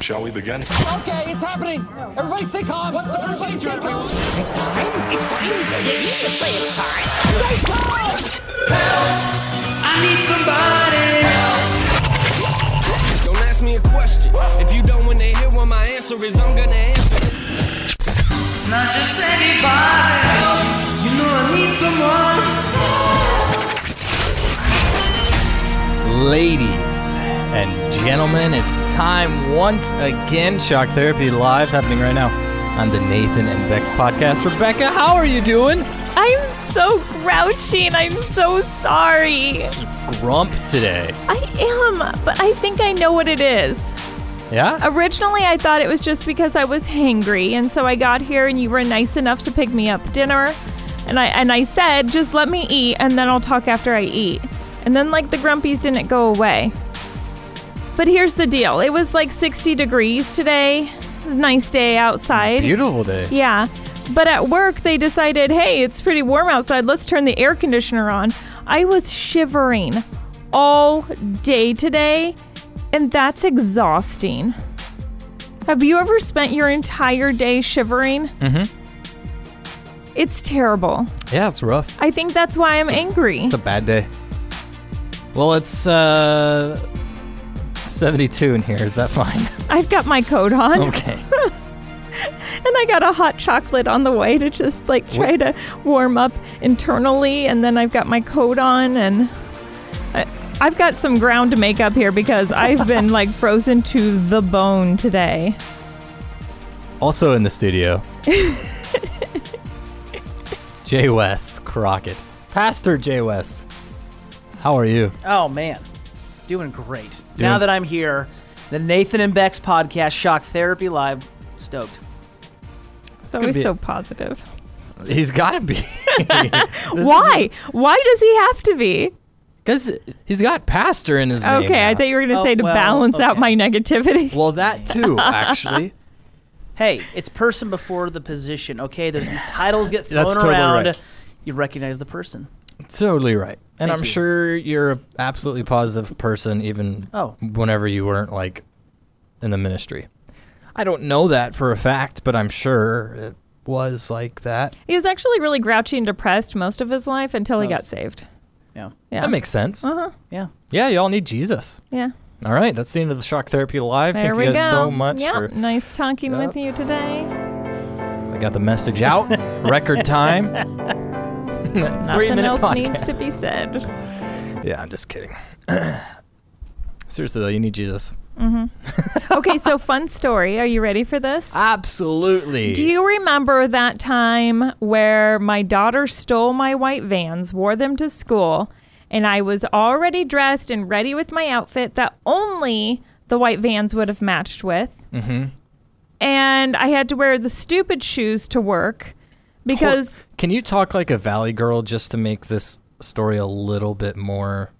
Shall we begin? Okay, it's happening. Everybody stay calm. What's the procedure, everyone? It's time. It's time. Yeah, you just say it's time. Stay calm. I need somebody. Don't ask me a question. If you don't want to hear what my answer is, I'm gonna answer. Not just anybody. You know I need someone. Ladies and gentlemen, it's time once again. Shock Therapy Live happening right now on the Nathan and Bex podcast. Rebecca, how are you doing? I'm so grouchy and I'm so sorry. Grump today. I am, but I think I know what it is. Yeah? Originally, I thought it was just because I was hangry, and so I got here and you were nice enough to pick me up dinner. And I and I said, just let me eat and then I'll talk after I eat. And then like the grumpies didn't go away. But here's the deal. It was like 60 degrees today. Nice day outside. Beautiful day. Yeah. But at work, they decided, hey, it's pretty warm outside. Let's turn the air conditioner on. I was shivering all day today, and that's exhausting. Have you ever spent your entire day shivering? Mm-hmm. It's terrible. Yeah, it's rough. I think that's why I'm angry. It's a bad day. Well, it's uh 72 in here. Is that fine? I've got my coat on, okay. and I got a hot chocolate on the way to just like try to warm up internally, and then I've got my coat on, and I, I've got some ground to make up here because I've been like frozen to the bone today. Also in the studio, J Wes Crockett. Pastor J Wes. How are you? Oh man, doing great. Now that I'm here, the Nathan and Bex podcast, Shock Therapy Live, stoked. It's gonna always be- so positive. He's got to be. Why? Why does he have to be? Because he's got pastor in his name. Okay, I thought you were going to Oh, say to well, balance out my negativity. Well, that too, actually. Hey, it's person before the position. Okay, there's these titles get thrown That's totally around. right. You recognize the person. totally right. And Thank I'm you. sure you're an absolutely positive person, even Oh. whenever you weren't like in the ministry. I don't know that for a fact, but I'm sure it was like that. He was actually really grouchy and depressed most of his life until he got Most. saved. Yeah, Yeah. That makes sense. Uh-huh. yeah. Yeah, y'all need Jesus. Yeah. All right, that's the end of the Shock Therapy Live. There Thank we you guys go. so much Yep. for nice talking Yep. with you today. I got the message out. Record time. Three Nothing minute else podcast. needs to be said. Yeah, I'm just kidding. Seriously though, you need Jesus. Mm-hmm. Okay, so fun story. Are you ready for this? Absolutely. Do you remember that time where my daughter stole my white vans, wore them to school, and I was already dressed and ready with my outfit that only the white vans would have matched with? Mm-hmm. And I had to wear the stupid shoes to work because Can you talk like a valley girl just to make this story a little bit more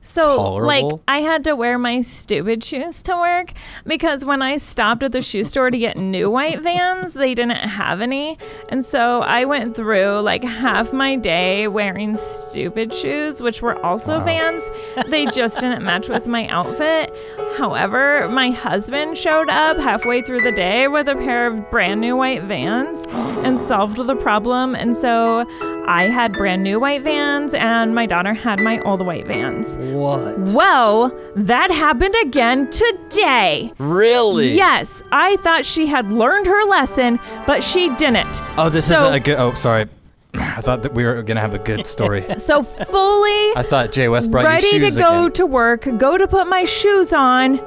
So, like. I had to wear my stupid shoes to work because when I stopped at the shoe store to get new white vans, they didn't have any. And so I went through like half my day wearing stupid shoes, which were also vans. They just didn't match with my outfit. However, my husband showed up halfway through the day with a pair of brand new white vans and solved the problem. And so I had brand new white vans, and my daughter had my old white vans. what? Well, that happened again today. Really? Yes, I thought she had learned her lesson, but she didn't. Oh, this So- isn't a good. Oh, sorry. I thought that we were gonna have a good story. So fully I thought J Wes brought ready you to go again. to work, go to put my shoes on,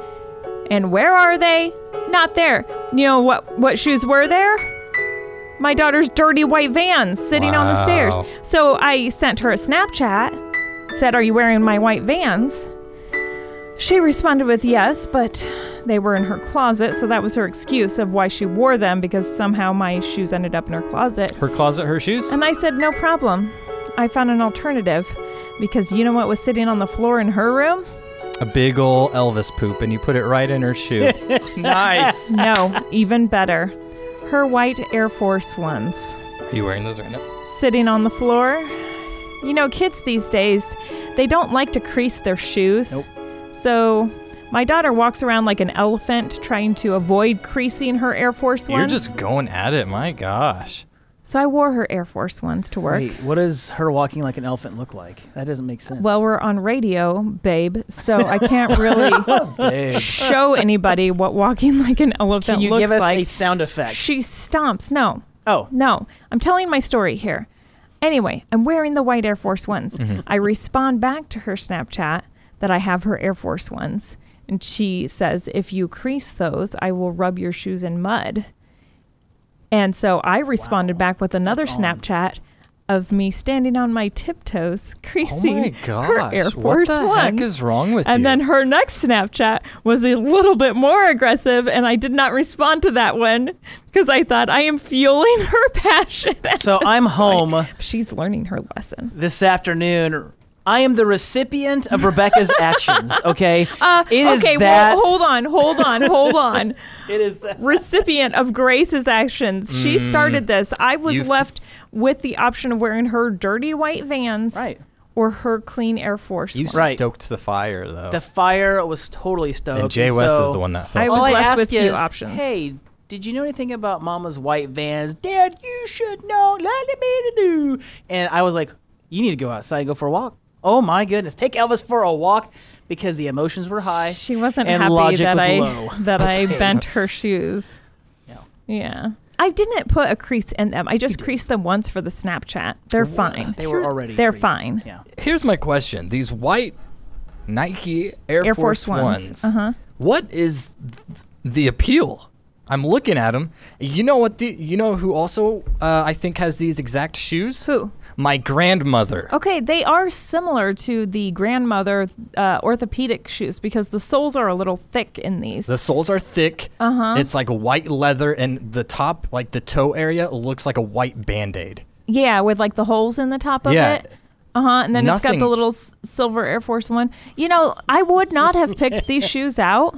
and where are they? Not there. You know what? What shoes were there? My daughter's dirty white vans sitting on the stairs. Wow. So I sent her a Snapchat, said, "Are you wearing my white vans?" She responded with yes, but they were in her closet, so that was her excuse of why she wore them because somehow my shoes ended up in her closet. her closet, her shoes. And I said, no problem. I found an alternative because you know what was sitting on the floor in her room? A big ol' Elvis poop, and you put it right in her shoe. nice. No, even better. Her white Air Force Ones Are you wearing those right now? sitting on the floor. You know, kids these days, they don't like to crease their shoes. Nope. So My daughter walks around like an elephant trying to avoid creasing her Air Force Ones. You're just going at it. My gosh. So I wore her Air Force Ones to work. Wait, what does her walking like an elephant look like? That doesn't make sense. Well, we're on radio, babe, so I can't really show anybody what walking like an elephant looks like. Can you looks give us like. a sound effect? she stomps. No, oh, no. I'm telling my story here. Anyway, I'm wearing the white Air Force Ones. Mm-hmm. I respond back to her Snapchat that I have her Air Force Ones. And she says, if you crease those, I will rub your shoes in mud. And so I responded back with another That's on. Snapchat of me standing on my tiptoes, creasing Oh my her gosh. Air what the heck is wrong with you? And then her next Snapchat was a little bit more aggressive, and I did not respond to that one because I thought I am fueling her passion. so I'm home She's learning her lesson. this afternoon. I am the recipient of Rebecca's actions. Okay, Uh, It is okay, that. well, hold on, hold on, hold on. it is that. Recipient of Grace's actions. She started this. I was You've- left with the option of wearing her dirty white vans Right. or her clean Air Force you. Right. stoked the fire, though. The fire was totally stoked. and J Wes so is the one that I was All I left ask with few options. hey, did you know anything about Mama's white vans? Dad, you should know. Let me do. And I was like, you need to go outside and go for a walk. Oh my goodness, take Elvis for a walk because the emotions were high. She wasn't and happy logic that was I low. that I bent her shoes. Yeah. Yeah. I didn't put a crease in them. I just creased them once for the Snapchat. They're fine. They were already. They're creased. fine. Yeah. Here's my question: These white Nike Air, Air Force, Force Ones. Ones. Uh-huh. what is th- the appeal? I'm looking at them. You know what? The, you know who also uh, I think has these exact shoes? Who? My grandmother. Okay, they are similar to the grandmother uh, orthopedic shoes because the soles are a little thick in these. The soles are thick. Uh-huh. It's like white leather, and the top, like the toe area, looks like a white band aid. yeah, with like the holes in the top of Yeah. it. Uh huh. And then it's got the little s- silver Air Force One. You know, I would not have picked these shoes out,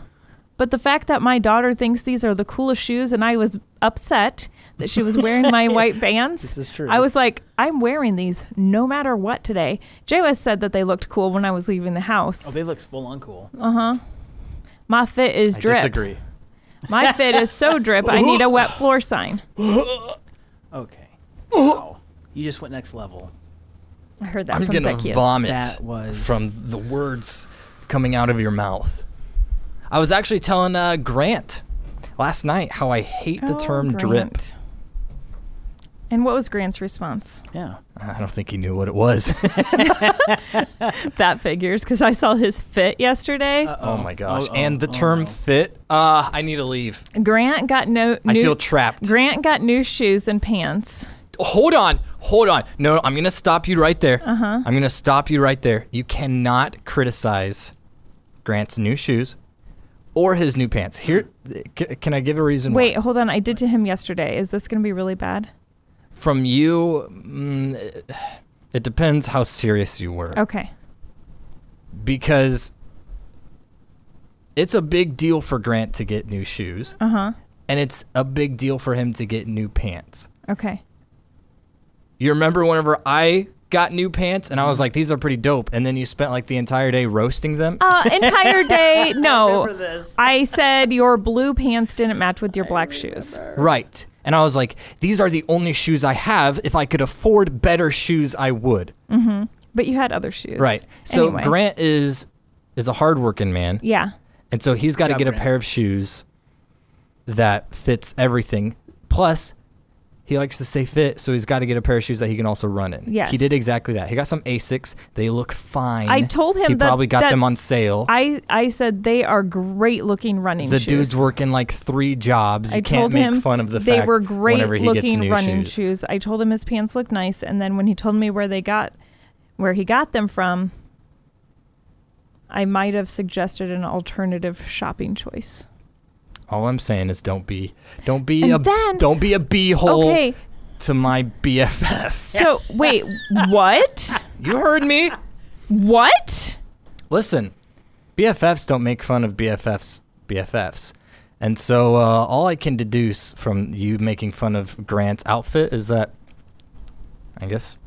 but the fact that my daughter thinks these are the coolest shoes, and I was upset that she was wearing my white Vans. This is true. I was like, I'm wearing these no matter what today. J Wes said that they looked cool when I was leaving the house. Oh, they look full on cool. Uh huh. My fit is I drip. disagree. My fit is so drip. I need a wet floor sign. Okay. Wow. You just went next level. I heard that I'm from gonna Zacchaeus. vomit That was- from the words coming out of your mouth. I was actually telling uh, Grant last night how I hate the Oh, term drip. Grant. And what was Grant's response? Yeah. I don't think he knew what it was. That figures because I saw his fit yesterday. oh my gosh! Oh, and the oh, term no. fit. Uh, I need to leave. Grant got no. I new, feel trapped. Grant got new shoes and pants. hold on, hold on. No, I'm gonna stop you right there. Uh-huh. I'm gonna stop you right there. You cannot criticize Grant's new shoes or his new pants. Here, c- can I give a reason? Wait, why? hold on. I did to him yesterday. Is this going to be really bad? From you, mm, it depends how serious you were. Okay. Because it's a big deal for Grant to get new shoes, Uh huh. and it's a big deal for him to get new pants. Okay. You remember whenever I got new pants and I was like, these are pretty dope, and then you spent like the entire day roasting them? Uh, entire day. No. remember this. I said your blue pants didn't match with your black shoes. Right. And I was like, these are the only shoes I have. If I could afford better shoes, I would. Mm-hmm. But you had other shoes. Right. So Anyway. Grant is is a hardworking man, Yeah. and so he's got to job, get a pair of shoes that fits everything. Plus, he likes to stay fit, so he's got to get a pair of shoes that he can also run in. Yes. He did exactly that. He got some Asics. They look fine. I told him he that- probably got that them on sale. I, I said they are great looking running the shoes. The dude's working like three jobs. You I can't told make him fun of the they fact were great whenever he looking gets new running shoes. I told him his pants looked nice, and then when he told me where they got, where he got them from, I might have suggested an alternative shopping choice. All I'm saying is don't be don't be And a then- don't be a beehole Okay, to my BFF. so wait, what? You heard me. What? Listen, BFFs don't make fun of BFFs BFFs. And so uh, all I can deduce from you making fun of Grant's outfit is that I guess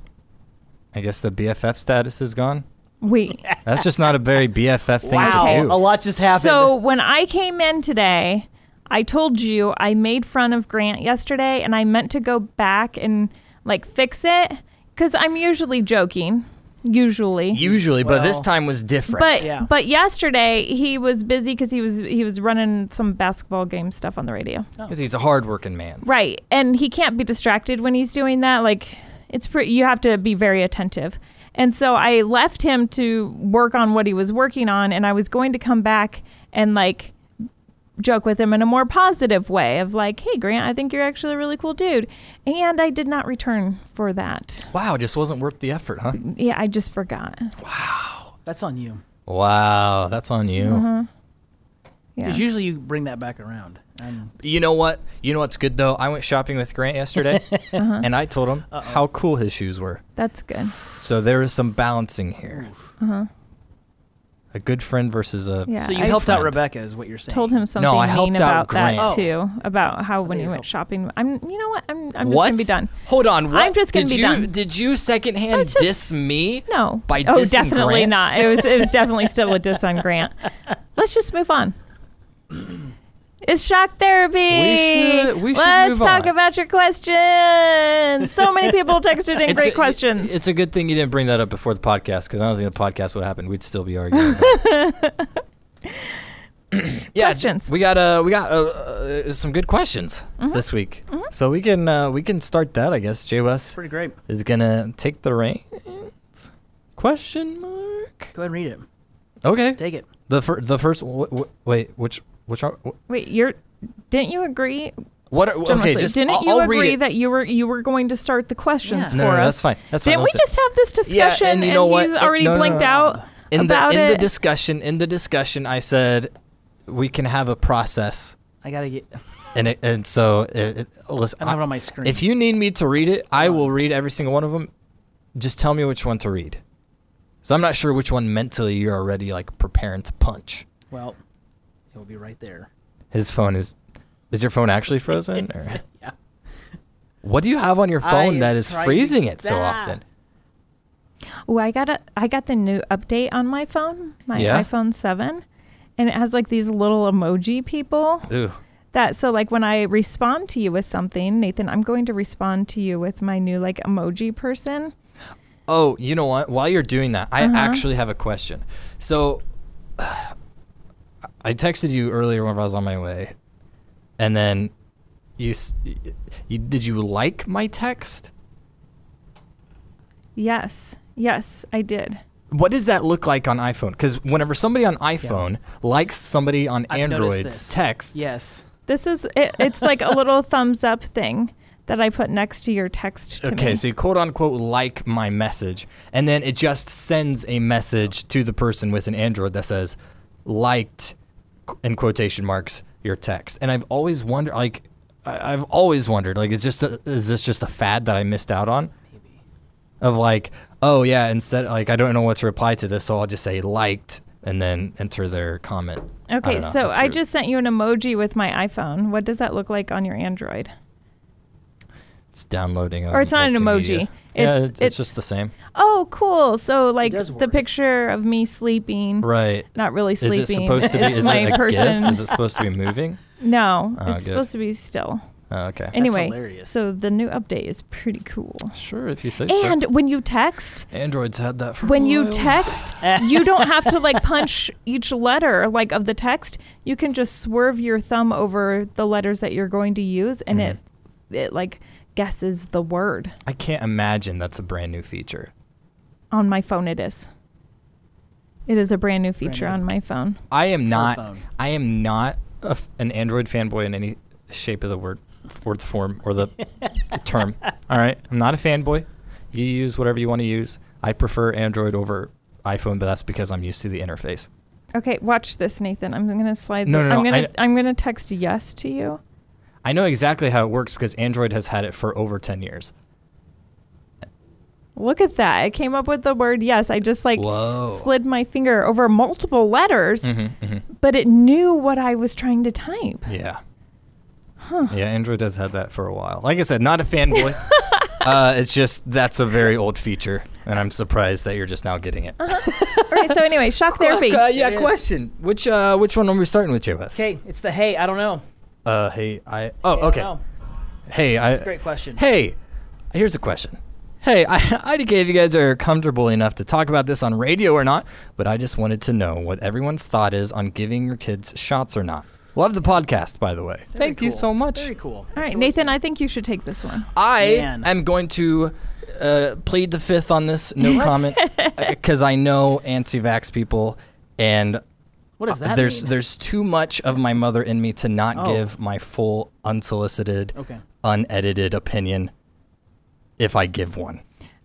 I guess the BFF status is gone. Wait. That's just not a very BFF thing Wow, to a lot just happened. So when I came in today, I told you I made fun of Grant yesterday, and I meant to go back and like fix it because I'm usually joking, usually. Usually, but this time was different. but Yeah. but yesterday he was busy because he was he was running some basketball game stuff on the radio. Oh. because he's a hardworking man. Right. And he can't be distracted when he's doing that. Like it's pretty you have to be very attentive. And so I left him to work on what he was working on and I was going to come back and like joke with him in a more positive way of like, "Hey Grant, I think you're actually a really cool dude." And I did not return for that. Wow, just wasn't worth the effort, huh? Yeah, I just forgot. Wow. That's on you. Wow, that's on you. Yeah. Because usually you bring that back around. And You know what? You know what's good though? I went shopping with Grant yesterday, Uh-huh. and I told him how cool his shoes were. That's good. So there is some balancing here. A good friend versus a. Yeah. so you I helped out friend. Rebecca, is what you're saying. told him something I mean helped out about that Grant. too. About oh. how when he you went helped. shopping. I'm you know what? I'm I'm just what? gonna be done. Hold on. What? I'm just gonna did be you, done. Did you secondhand It's just- diss me? No. By oh, dissing definitely Grant? not. It was it was definitely still a diss on Grant. Let's just move on. It's shock therapy. We should- we should Let's move talk on. about your questions. So many people texted in great a, questions. It's a good thing you didn't bring that up before the podcast because I don't think the podcast would happen. We'd still be arguing. yeah, Questions. We got uh, we got uh, uh, some good questions Mm-hmm. this week, so we can uh, we can start that. I guess J Wes Pretty great. is gonna take the reins. Question mark. Go ahead and read it. Okay. Take it. The fir- the first. W- w- wait, which which are, wh- Wait, you're didn't you agree? what? Are, John okay, Wesley, just didn't I'll, you I'll read agree it. that you were you were going to start the questions Yeah. No, for no, us? that's fine. That's fine. Didn't we Listen. just have this discussion and you know what? he's It- already no, no, blinked no. out in about the in it? the discussion in the discussion I said we can have a process I gotta get. and it, and so it, it, listen I don't have it on my screen. if you need me to read it I will read every single one of them just tell me which one to read so I'm not sure which one mentally you're already like preparing to punch well, it will be right there. his phone is is your phone actually frozen or Yeah. what do you have on your phone I that is freezing get it so often Oh, I got a I got the new update on my phone, my Yeah? iPhone 7, and it has like these little emoji people Ooh. that so like when I respond to you with something, Nathan, I'm going to respond to you with my new like emoji person. Oh, you know what? While you're doing that, I Uh-huh. actually have a question. So, I texted you earlier when I was on my way, and then you, s- you did you like my text? Yes. Yes, I did. What does that look like on iPhone? Because whenever somebody on iPhone likes somebody on I've Android's text, Yes. This is it, it's like a little thumbs up thing that I put next to your text to Okay, me. so you quote unquote like my message, and then it just sends a message to the person with an Android that says liked in quotation marks your text. And I've always wondered, like, I- I've always wondered, like, is just a, is this just a fad that I missed out on? Maybe. Of like, oh yeah, instead like I don't know what to reply to this, so I'll just say liked and then enter their comment. Okay, know, so I just sent you an emoji with my iPhone. What does that look like on your Android? it's downloading. Or it's not an emoji. Yeah, It's- it's, it's it's- just the same. Oh, cool. So like the picture of me sleeping, Right. not really sleeping. Is sleeping. it supposed to be? It's Is my it a person. GIF? Is it supposed to be moving? No, Oh, it's good. supposed to be still. Oh, okay. Anyway, hilarious. so the new update is pretty cool. Sure, if you say so. And when you text, Android's had that for a when you text, you don't have to like punch each letter like of the text. You can just swerve your thumb over the letters that you're going to use, and mm-hmm. it it like guesses the word. I can't imagine that's a brand new feature. On my phone, it is. It is a brand new feature new. on my phone. I am not. phone. I am not a f an Android fanboy in any shape of the word, or the form, or the, the term. All right, I'm not a fanboy. You use whatever you want to use. I prefer Android over iPhone, but that's because I'm used to the interface. Okay, watch this, Nathan. I'm gonna slide. No, the- no, no, I'm gonna I- I'm gonna text yes to you. I know exactly how it works because Android has had it for over 10 years. Look at that! I came up with the word yes. I just like Whoa. slid my finger over multiple letters, hmm hmm but it knew what I was trying to type. Yeah. Yeah, Android has had that for a while. Like I said, not a fanboy. uh, it's just that's a very old feature. and I'm surprised that you're just now getting it. All right. So anyway, shock therapy. Uh, yeah, It is. question. Which uh, which one are we starting with, JS? Okay, it's the hey. I don't know. Uh, hey, I. Oh, okay. know. Hey, I. That's a great question. Hey, here's a question. Hey, I, I don't care if you guys are comfortable enough to talk about this on radio or not, but I just wanted to know what everyone's thought is on giving your kids shots or not. Love the podcast, by the way. Very Thank you so much. Very cool. All right, Nathan. I think you should take this one. I Man. am going to uh, plead the fifth on this. No comment, because I know anti-vax people, and What does uh, that there's mean? there's too much of my mother in me to not Oh. give my full, unsolicited, Okay. unedited opinion. If I give one,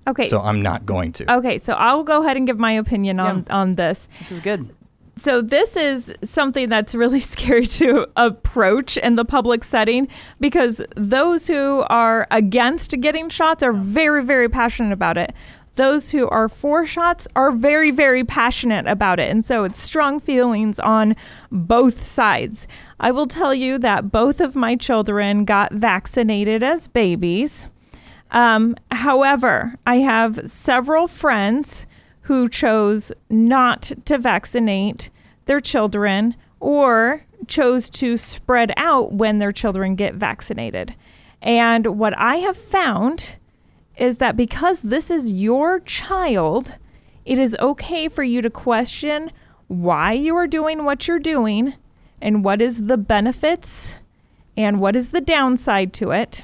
Okay. so I'm not going to. okay. So I'll go ahead and give my opinion on on this. This is good. so this is something that's really scary to approach in the public setting because those who are against getting shots are very very passionate about it those who are for shots are very very passionate about it. And so it's strong feelings on both sides. I will tell you that both of my children got vaccinated as babies. Um, however, I have several friends who chose not to vaccinate their children or chose to spread out when their children get vaccinated. And what I have found is that because this is your child, it is okay for you to question why you are doing what you're doing and what is the benefits and what is the downside to it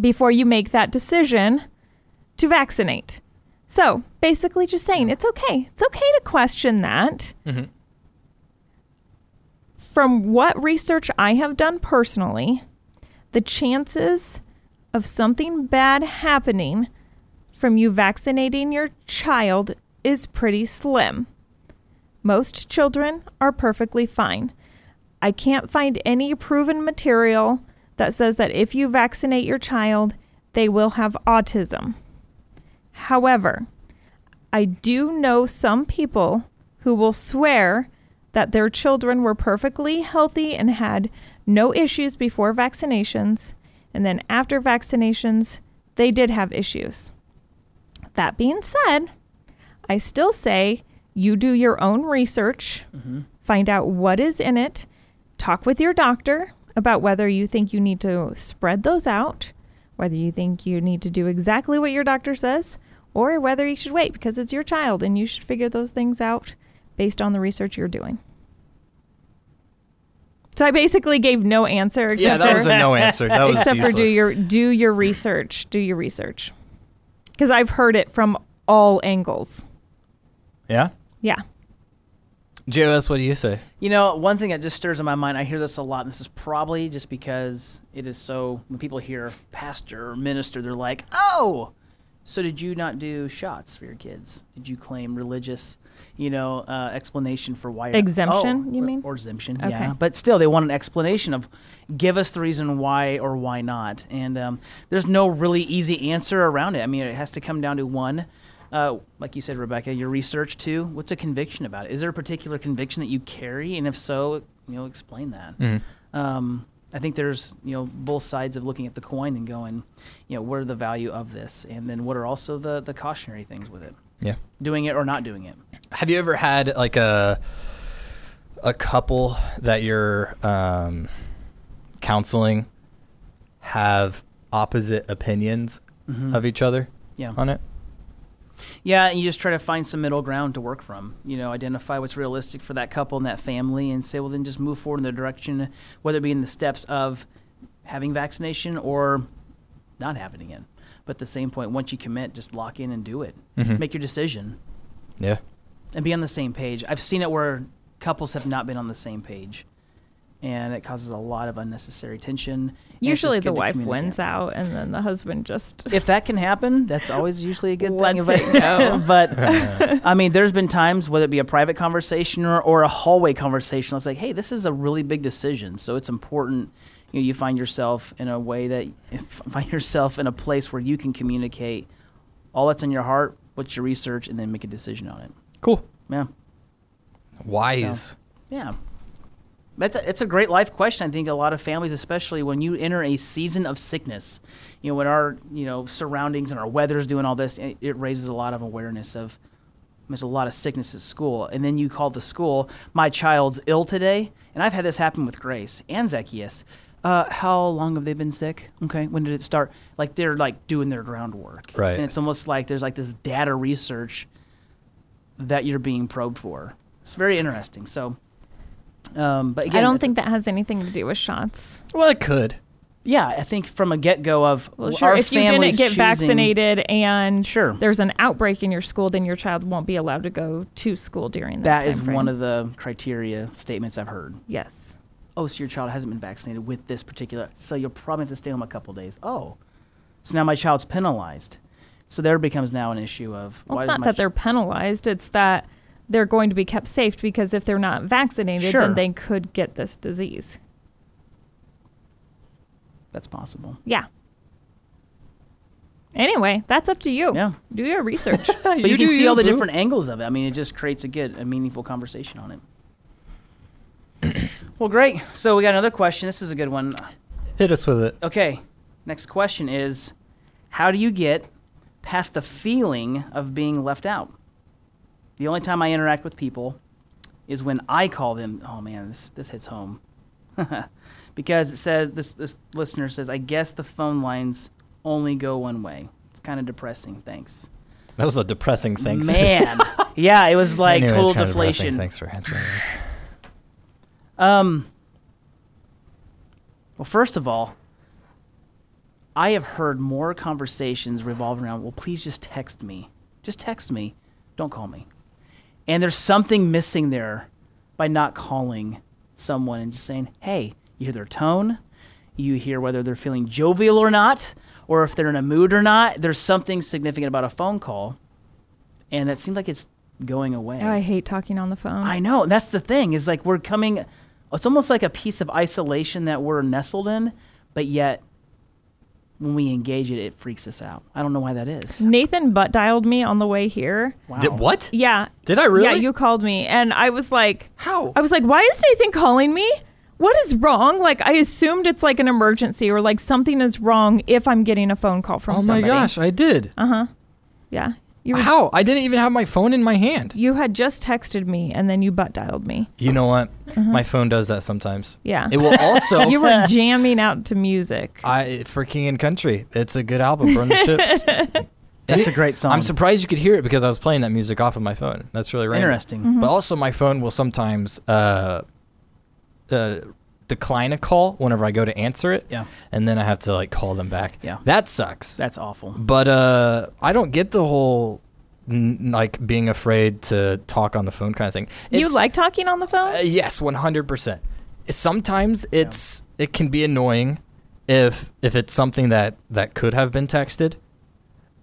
before you make that decision to vaccinate. So basically, just saying it's okay. It's okay to question that. Mm-hmm. From what research I have done personally, the chances of something bad happening from you vaccinating your child is pretty slim. Most children are perfectly fine. I can't find any proven material that says that if you vaccinate your child, they will have autism. However, I do know some people who will swear that their children were perfectly healthy and had no issues before vaccinations, and then after vaccinations, they did have issues. That being said, I still say you do your own research, mm-hmm. find out what is in it, talk with your doctor about whether you think you need to spread those out, whether you think you need to do exactly what your doctor says, or whether you should wait because it's your child and you should figure those things out based on the research you're doing. So I basically gave no answer except Yeah, that for was a no answer. That was except for do your do your research, do your research. Cuz I've heard it from all angles. yeah. Yeah. JOS, what do you say? You know, one thing that just stirs in my mind, I hear this a lot, and this is probably just because it is so, when people hear pastor or minister, they're like, oh, so did you not do shots for your kids? Did you claim religious, you know, uh, explanation for why? Exemption, oh, you or- mean? Or exemption, Okay. yeah. But still, they want an explanation of give us the reason why or why not. And um, there's no really easy answer around it. I mean, it has to come down to one. Uh, like you said, Rebecca, your research too. What's a conviction about it? Is there a particular conviction that you carry, and if so, you know, explain that. Um, I think there's you know both sides of looking at the coin and going, you know, what are the value of this, and then what are also the the cautionary things with it, Yeah. doing it or not doing it. Have you ever had like a a couple that you're um, counseling have opposite opinions of each other Yeah. on it? Yeah, and you just try to find some middle ground to work from. You know, identify what's realistic for that couple and that family, and say, well, then just move forward in the direction, whether it be in the steps of having vaccination or not having it. But at the same point, once you commit, just lock in and do it. Mm-hmm. Make your decision Yeah. and be on the same page. I've seen it where couples have not been on the same page, and it causes a lot of unnecessary tension. Usually the wife wins out and then the husband just If that can happen, that's always usually a good thing. Lets But, but I mean, there's been times, whether it be a private conversation or, or a hallway conversation, it's like, hey, this is a really big decision, so it's important. You know, you find yourself in a way that find yourself in a place where you can communicate all that's in your heart, what's your research, and then make a decision on it. Cool. Yeah, Wise. yeah. That's a, it's a great life question. I think a lot of families, especially when you enter a season of sickness, you know, when our you know surroundings and our weather is doing all this, it, it raises a lot of awareness of there's a lot of sickness at school, and then you call the school, my child's ill today, and I've had this happen with Grace and Zacchaeus. Uh, how long have they been sick? Okay, when did it start? Like they're like doing their groundwork, Right. And it's almost like there's like this data research that you're being probed for. It's very interesting. So, um, but again, I don't think that has anything to do with shots. Well, it could. Yeah, I think from a get go of Well, w- sure. our If you didn't get choosing- vaccinated and Sure. there's an outbreak in your school, then your child won't be allowed to go to school during that. that is time frame. one of the criteria statements I've heard. yes. Oh, so your child hasn't been vaccinated with this particular, so you'll probably have to stay home a couple days. Oh, so now my child's penalized. So there becomes now an issue of Well, why it's not that ch- they're penalized; it's that they're going to be kept safe because if they're not vaccinated, Sure. then they could get this disease. that's possible. Yeah. Anyway, that's up to you. Yeah. Do your research. But you, You can do see you, all the boo. different angles of it. I mean, it just creates a good, a meaningful conversation on it. Well, great. So we got another question. This is a good one. Hit us with it. Okay, next question is how do you get past the feeling of being left out? The only time I interact with people is when I call them, oh man, this, this hits home. because it says, this, this listener says, I guess the phone lines only go one way. It's kind of depressing. Thanks. That was a depressing thing. Man. yeah, it was like Anyway, total deflation. Thanks for answering. Um. Well, first of all, I have heard more conversations revolving around, well, please just text me. Just text me. Don't call me. And there's something missing there by not calling someone and just saying, hey, you hear their tone, you hear whether they're feeling jovial or not, or if they're in a mood or not. There's something significant about a phone call. And that seems like it's going away. Oh, I hate talking on the phone. I know. and That's the thing. Is like we're coming. It's almost like a piece of isolation that we're nestled in, but yet when we engage it, it freaks us out. I don't know why that is. Nathan butt dialed me on the way here. Wow. Did, what? Yeah. Did I really? Yeah, you called me, and I was like, How? I was like, why is Nathan calling me? What is wrong? Like, I assumed it's like an emergency or like something is wrong if I'm getting a phone call from oh my gosh, I did. Uh huh. Yeah. You, were, How? I didn't even have my phone in my hand. you had just texted me and then you butt dialed me. You know what? My phone does that sometimes. Yeah. It will also. you were jamming out to music. I for King and Country. It's a good album. Burn the ships. That's a great song. I'm surprised you could hear it because I was playing that music off of my phone. That's really random. Interesting. Mm-hmm. But also, my phone will sometimes uh, uh, decline a call whenever I go to answer it. Yeah. And then I have to like call them back. Yeah. That sucks. That's awful. But uh, I don't get the whole n- like being afraid to talk on the phone kind of thing. you It's- like talking on the phone? uh, yes, one hundred percent. Sometimes it's it can be annoying if if it's something that that could have been texted,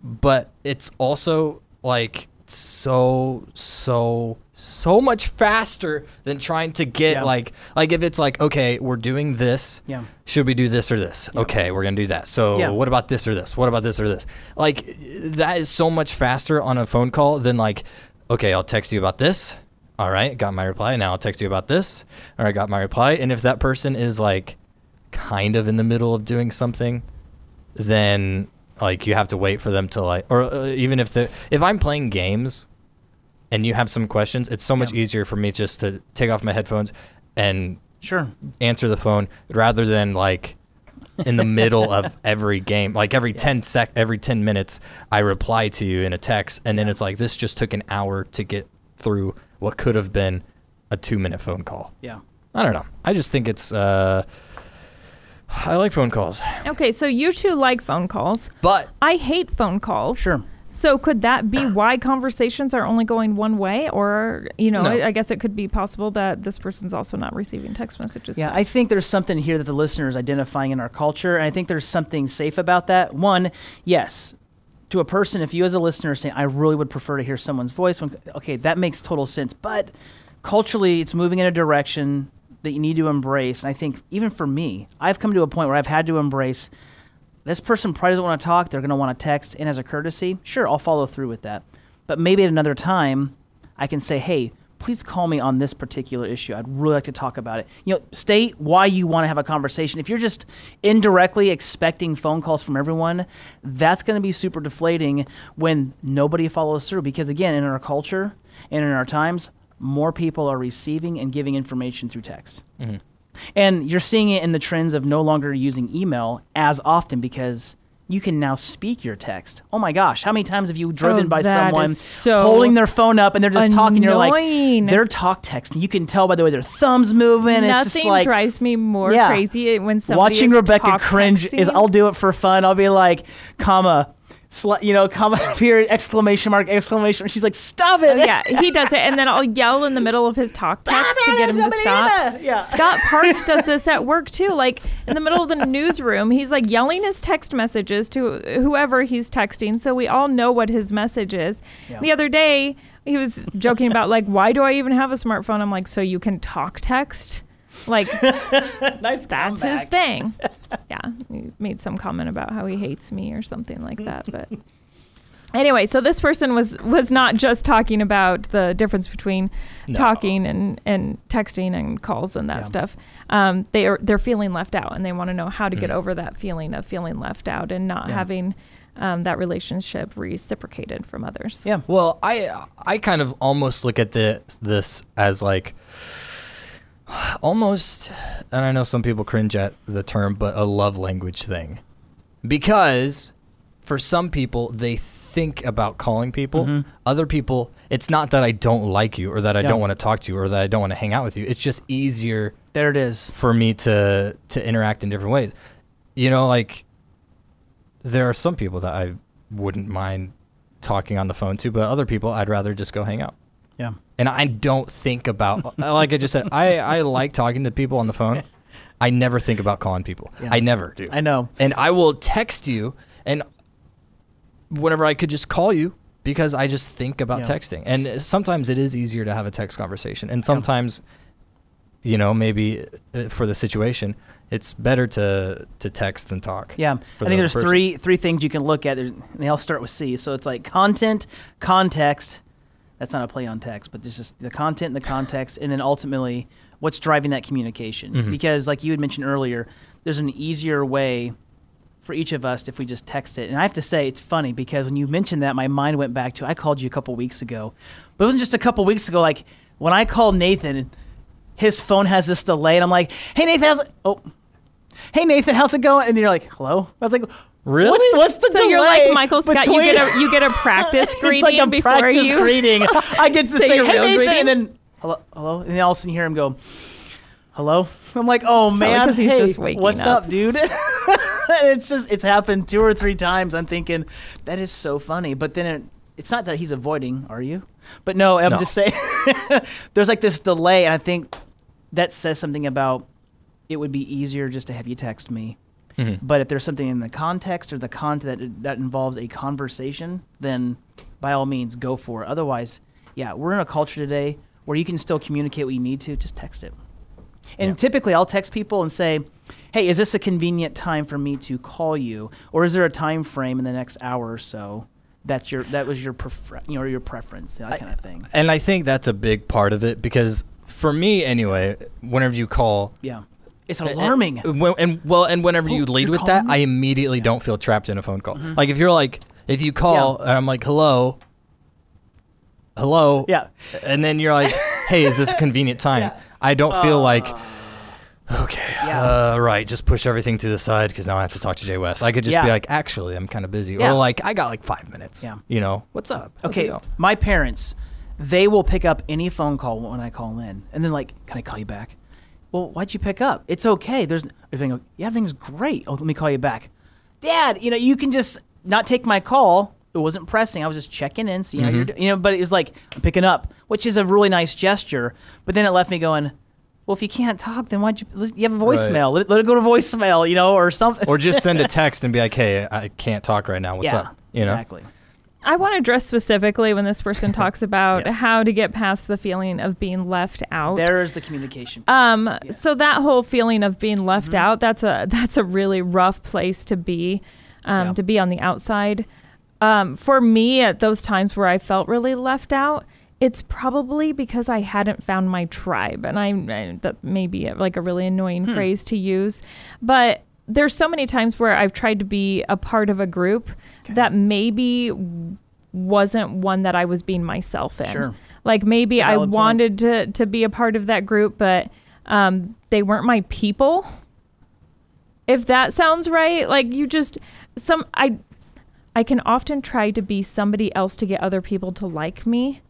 but it's also like so so so much faster than trying to get Yeah. like like if it's like okay we're doing this. Yeah. should we do this or this? Okay we're gonna do that. So Yeah. what about this or this? What about this or this? Like that is so much faster on a phone call than like okay i'll text you about this. All right got my reply. Now i'll text you about this. All right got my reply. And if that person is like kind of in the middle of doing something then like you have to wait for them to like or uh, even if the if i'm playing games and you have some questions it's so much Yeah. easier for me just to take off my headphones and Sure. answer the phone rather than like in the middle of every game like every 10 sec every 10 minutes i reply to you in a text and then it's like this just took an hour to get through what could have been a 2 minute phone call Yeah. i don't know i just think it's uh i like phone calls Okay, so you two like phone calls. but I hate phone calls. Sure. So could that be why conversations are only going one way, or you know, No. I, I guess it could be possible that this person's also not receiving text messages. Yeah, I think there's something here that the listener is identifying in our culture, and I think there's something safe about that. One, yes, to a person, if you as a listener are saying, I really would prefer to hear someone's voice, when, okay, that makes total sense. But culturally, it's moving in a direction that you need to embrace. And I think even for me, I've come to a point where I've had to embrace this person probably doesn't want to talk. They're going to want to text. And as a courtesy, sure, I'll follow through with that. But maybe at another time, I can say, hey, please call me on this particular issue. I'd really like to talk about it. You know, state why you want to have a conversation. If you're just indirectly expecting phone calls from everyone, that's going to be super deflating when nobody follows through. Because again, in our culture and in our times, more people are receiving and giving information through text. Mm-hmm. And you're seeing it in the trends of no longer using email as often because you can now speak your text. Oh my gosh, how many times have you driven Oh, by someone so holding their phone up and they're just talking? You're like, they're talk texting. You can tell by the way their thumbs moving. it's just Nothing like drives me more Yeah. crazy when somebody watching Rebecca cringe is. I'll do it for fun. I'll be like, comma, sl- you know, come up here, exclamation mark, exclamation. mark. She's like, stop it. Oh, yeah, he does it, and then I'll yell in the middle of his talk text to get him to stop. Yeah. Scott Parks does this at work too. Like in the middle of the newsroom, he's like yelling his text messages to whoever he's texting, so we all know what his message is. Yeah. The other day, he was joking about like, why do I even have a smartphone? I'm like, so you can talk text. Like nice that's his thing. Yeah, he made some comment about how he hates me or something like that. But anyway, so this person was was not just talking about the difference between No. talking and and texting and calls and that Yeah. stuff. Um, they are they're feeling left out, and they want to know how to get Mm. over that feeling of feeling left out and not Yeah. having um, that relationship reciprocated from others. Yeah. Well, I I kind of almost look at the, this as like almost, and I know some people cringe at the term, but a love language thing, because for some people they think about calling people. Mhm. Other people, it's not that I don't like you or that I Yeah. don't want to talk to you or that I don't want to hang out with you. It's just easier There it is. for me to to interact in different ways. You know, like there are some people that I wouldn't mind talking on the phone to, but other people I'd rather just go hang out. Yeah. And I don't think about like I just said, I I like talking to people on the phone. I never think about calling people. Yeah. I never do. I know. And I will text you and whenever I could just call you because I just think about Yeah. texting. And sometimes it is easier to have a text conversation. And sometimes you know, maybe uh, for the situation, it's better to to text than talk. Yeah, I think there's person. three three things you can look at. There's, they all start with C. So it's like content, context. That's not a play on text, but it's just the content and the context, and then ultimately what's driving that communication. Mhm. Because like you had mentioned earlier, there's an easier way for each of us if we just text it. And I have to say, it's funny because when you mentioned that, my mind went back to I called you a couple weeks ago, but it wasn't just a couple weeks ago. Like when I called Nathan, his phone has this delay, and I'm like, "Hey Nathan, how's it? Oh, hey Nathan, how's it going?" And you're like, "Hello." I was like, Really? What's, what's the So you're like Michael Scott. You get a you get a practice greeting it's like a before practice you. greeting. I get to Say say, your "Hey real Nathan," greeting? and then hello, hello, and then all of a sudden you hear him go, "Hello." I'm like, "Oh probably man, 'cause he's hey, just waking what's up." up, dude?" and it's just it's happened two or three times. I'm thinking that is so funny, but then it, it's not that he's avoiding. Are you? But no, I'm No. just saying. there's like this delay, and I think that says something about it would be easier just to have you text me. Mhm. But if there's something in the context or the content that, that involves a conversation, then by all means go for it. Otherwise, yeah, we're in a culture today where you can still communicate what you need to, just text it. And Yeah. typically, I'll text people and say, "Hey, is this a convenient time for me to call you, or is there a time frame in the next hour or so that's your that was your prefer- you know your preference, that kind of thing." And I think that's a big part of it because for me anyway, whenever you call Yeah, it's alarming. And, when- and well, and whenever you Oh, lead you're with that, me? I immediately don't feel trapped in a phone call. Like if you're like, if you call Yeah. and I'm like, hello, hello, Yeah. and then you're like, hey, is this a convenient time? Yeah. I don't feel like, okay, Yeah. uh, right, just push everything to the side because now I have to talk to J Wes. I could just Yeah. be like, actually, I'm kind of busy, Yeah. or like, I got like five minutes. Yeah. You know, what's up? How's Okay, my parents, they will pick up any phone call when I call in, and then like, can I call you back? Well, why'd you pick up? It's okay. There's everything. Yeah, everything's great. Oh, let me call you back, Dad. You know, you can just not take my call. It wasn't pressing. I was just checking in, seeing how you're mm-hmm. doing. You know, but it's like I'm picking up, which is a really nice gesture. But then it left me going. Well, if you can't talk, then why'd you? You have a voicemail. Let, it, let it go to voicemail. You know, or something. Or just send a text and be like, hey, I can't talk right now. What's yeah, up? You know? exactly. I want to address specifically when this person talks about Yes. how to get past the feeling of being left out. There is the communication. Um, Yeah. Mm-hmm. so that whole feeling of being left out, that's a that's a really rough place to be, um, Yeah. to be on the outside. Um, for me, at those times where I felt really left out, it's probably because I hadn't found my tribe, and I, I that may be like a really annoying Hmm. phrase to use, but there's so many times where I've tried to be a part of a group that maybe wasn't one that I was being myself in. Sure. Like maybe I a I point. wanted to to be a part of that group, but um, they weren't my people. If that sounds right, like you just some I I can often try to be somebody else to get other people to like me.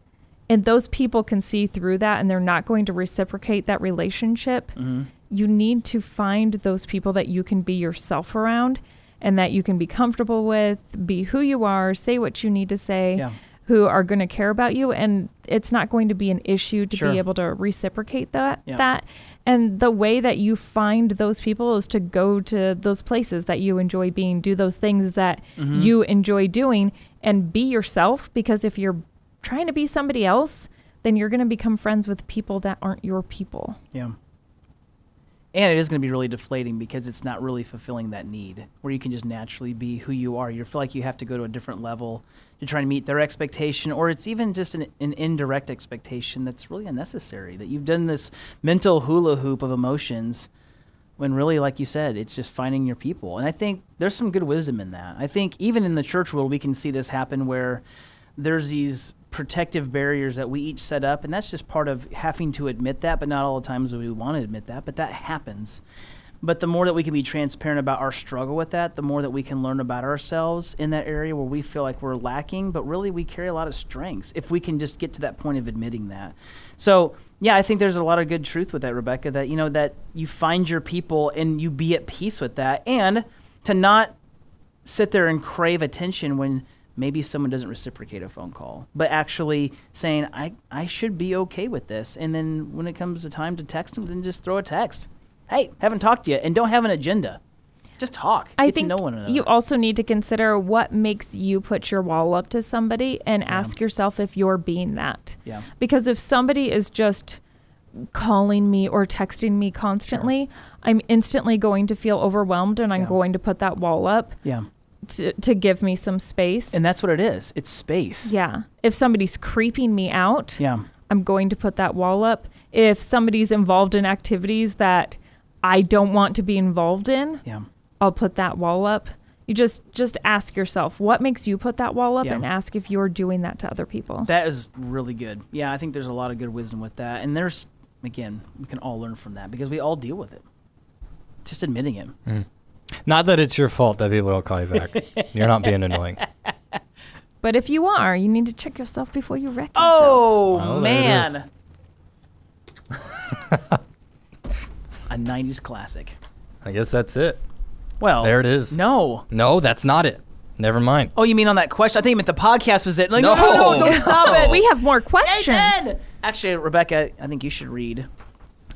And those people can see through that and they're not going to reciprocate that relationship. Mm-hmm. You need to find those people that you can be yourself around and that you can be comfortable with, be who you are, say what you need to say, Yeah. who are going to care about you. And it's not going to be an issue to Sure. be able to reciprocate that. Yeah. that. And the way that you find those people is to go to those places that you enjoy being, do those things that Mm-hmm. you enjoy doing, and be yourself. Because if you're trying to be somebody else, then you're going to become friends with people that aren't your people. Yeah. And it is going to be really deflating because it's not really fulfilling that need where you can just naturally be who you are. You feel like you have to go to a different level to try and meet their expectation, or it's even just an, an indirect expectation that's really unnecessary. That you've done this mental hula hoop of emotions when really, like you said, it's just finding your people. And I think there's some good wisdom in that. I think even in the church world, we can see this happen where there's these protective barriers that we each set up, and that's just part of having to admit that, but not all the times we want to admit that, but that happens. But the more that we can be transparent about our struggle with that, the more that we can learn about ourselves in that area where we feel like we're lacking, but really we carry a lot of strengths if we can just get to that point of admitting that. So, yeah, I think there's a lot of good truth with that, Rebecca, that, you know, that you find your people and you be at peace with that, and to not sit there and crave attention when maybe someone doesn't reciprocate a phone call, but actually saying, I, I should be okay with this. And then when it comes to time to text them, then just throw a text. Hey, haven't talked yet, and don't have an agenda. Just talk. I Get think to know one another. you also need to consider what makes you put your wall up to somebody and ask yourself if you're being that. Yeah. Because if somebody is just calling me or texting me constantly, I'm instantly going to feel overwhelmed and I'm Yeah. going to put that wall up yeah. To, to give me some space. And that's what it is. It's space. yeah. If somebody's creeping me out, Yeah. I'm going to put that wall up. If somebody's involved in activities that I don't want to be involved in, Yeah. I'll put that wall up. You just just ask yourself what makes you put that wall up Yeah. and ask if you're doing that to other people. That is really good. Yeah, I think there's a lot of good wisdom with that. And there's, again, we can all learn from that because we all deal with it. Just admitting it. Mm. Not that it's your fault that people don't call you back. You're not being annoying. but if you are, you need to check yourself before you wreck yourself. Oh, Well, man. a 90s classic. I guess that's it. Well, There it is. No. No, that's not it. Never mind. Oh, you mean on that question? I think you meant the podcast was it. Like, no, No. no, no, don't stop it. We have more questions. Amen. Actually, Rebecca, I think you should read.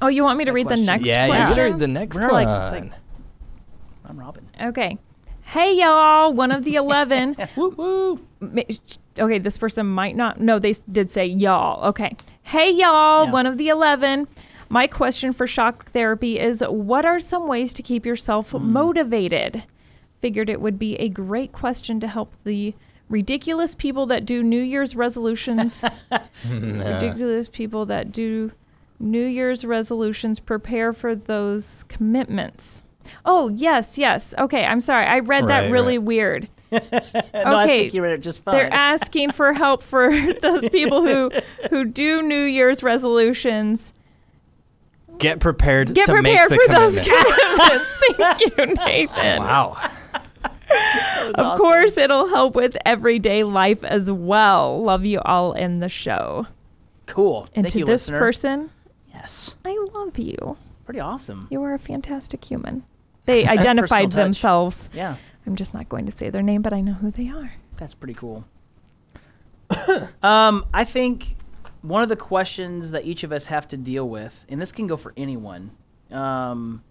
Oh, you want me to That read the question. next yeah, you question? better read the next We're one. like- it's like- I'm Robin. Okay. Hey y'all, one of the 11. Woo woo. Okay, this person might not. No, they did say y'all. Okay. Hey y'all, Yeah. one of the 11. My question for shock therapy is what are some ways to keep yourself Hmm. motivated? Figured it would be a great question to help the ridiculous people that do New Year's resolutions. ridiculous people that do New Year's resolutions prepare for those commitments. Oh, yes, yes. Okay, I'm sorry. I read that Right, really right. weird. No, I Okay, think you read it just fine. They're asking for help for those people who who do New Year's resolutions. Get prepared Get to prepared make for the those commitment. commitments. Thank you, Nathan. wow. Of course, it'll help with everyday life as well. Love you all in the show. cool. And Thank to you, this listener. person, Yes. I love you. Pretty awesome. You are a fantastic human. They identified themselves. Yeah. I'm just not going to say their name, but I know who they are. That's pretty cool. um, I think one of the questions that each of us have to deal with, and this can go for anyone, um,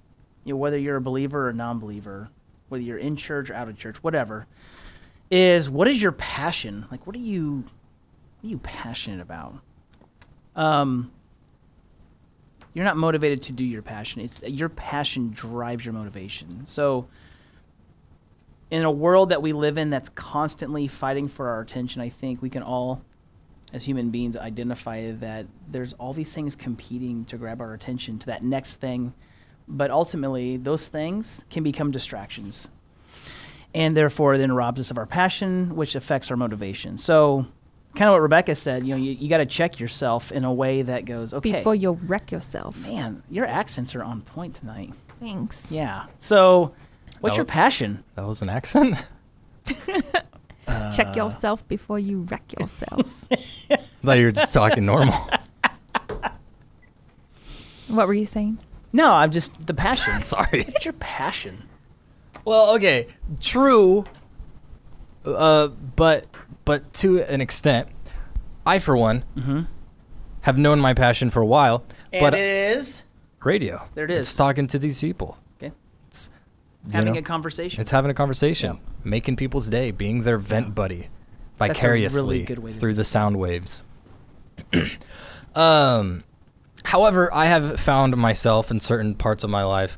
you know, whether you're a believer or non-believer, whether you're in church or out of church, whatever, is what is your passion? Like, what are you, what are you passionate about? Um, you're not motivated to do your passion. It's your passion drives your motivation. So in a world that we live in that's constantly fighting for our attention, I think we can all as human beings identify that there's all these things competing to grab our attention to that next thing, but ultimately those things can become distractions. And therefore, then robs us of our passion, which affects our motivation. So, kind of what Rebecca said, you know, you, you got to check yourself in a way that goes, okay, Before you wreck yourself. man, your accents are on point tonight. Thanks. Yeah. So, what's That your wa- passion? That was an accent. Check yourself before you wreck yourself. I thought you were just talking normal. what were you saying? No, I'm just the passion. Sorry. What's your passion? Well, okay, true. Uh, but but to an extent, I for one have known my passion for a while. but it is radio. There it is. It's talking to these people. okay. It's Having know, a conversation. It's having a conversation, making people's day, being their vent buddy, a really vicariously to through the sound waves. um, however, I have found myself in certain parts of my life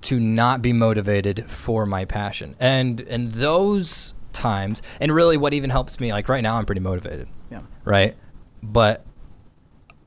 to not be motivated for my passion, and and those times, and really, what even helps me, like right now, I'm pretty motivated yeah. right? But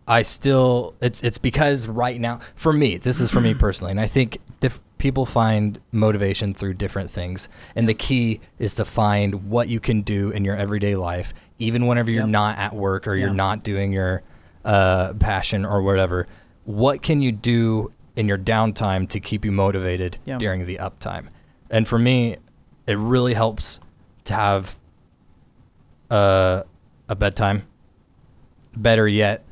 I still it's it's because right now for me this is for me personally, and I think diff- people find motivation through different things, and the key is to find what you can do in your everyday life, even whenever you're Yep. not at work or you're not doing your uh, passion or whatever. What can you do in your downtime to keep you motivated Yeah. during the uptime? And for me, it really helps to have uh, a bedtime. Better yet,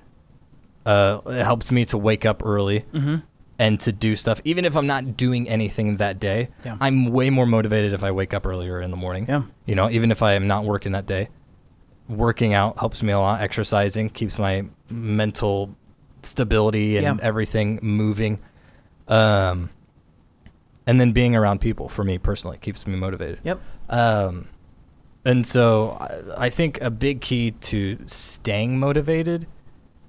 uh, it helps me to wake up early Mm-hmm. and to do stuff. Even if I'm not doing anything that day, Yeah. I'm way more motivated if I wake up earlier in the morning. Yeah. You know, even if I am not working that day, working out helps me a lot. Exercising keeps my mental stability and Yeah. everything moving. Um, and then being around people for me personally keeps me motivated. Yep. Um, and so I, I think a big key to staying motivated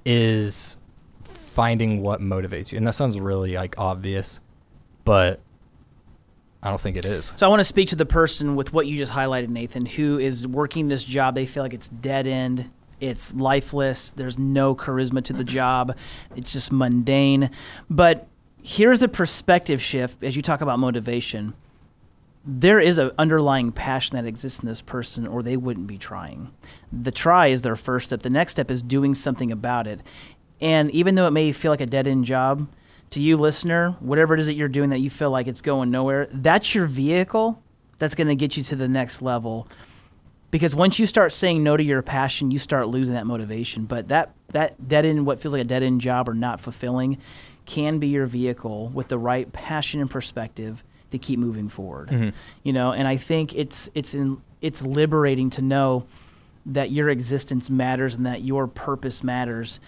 is finding what motivates you. And that sounds really like obvious, but I don't think it is. So I want to speak to the person with what you just highlighted, Nathan, who is working this job. They feel like it's dead end. It's lifeless. There's no charisma to the mm-hmm. job. It's just mundane. But here's the perspective shift as you talk about motivation. There is an underlying passion that exists in this person, or they wouldn't be trying. The try is their first step. The next step is doing something about it. And even though it may feel like a dead end job, to you, listener, whatever it is that you're doing that you feel like it's going nowhere, that's your vehicle that's going to get you to the next level. Because once you start saying no to your passion, you start losing that motivation. But that, that dead end, what feels like a dead end job or not fulfilling, can be your vehicle with the right passion and perspective to keep moving forward. You know, and I think it's it's in, it's liberating to know that your existence matters and that your purpose matters,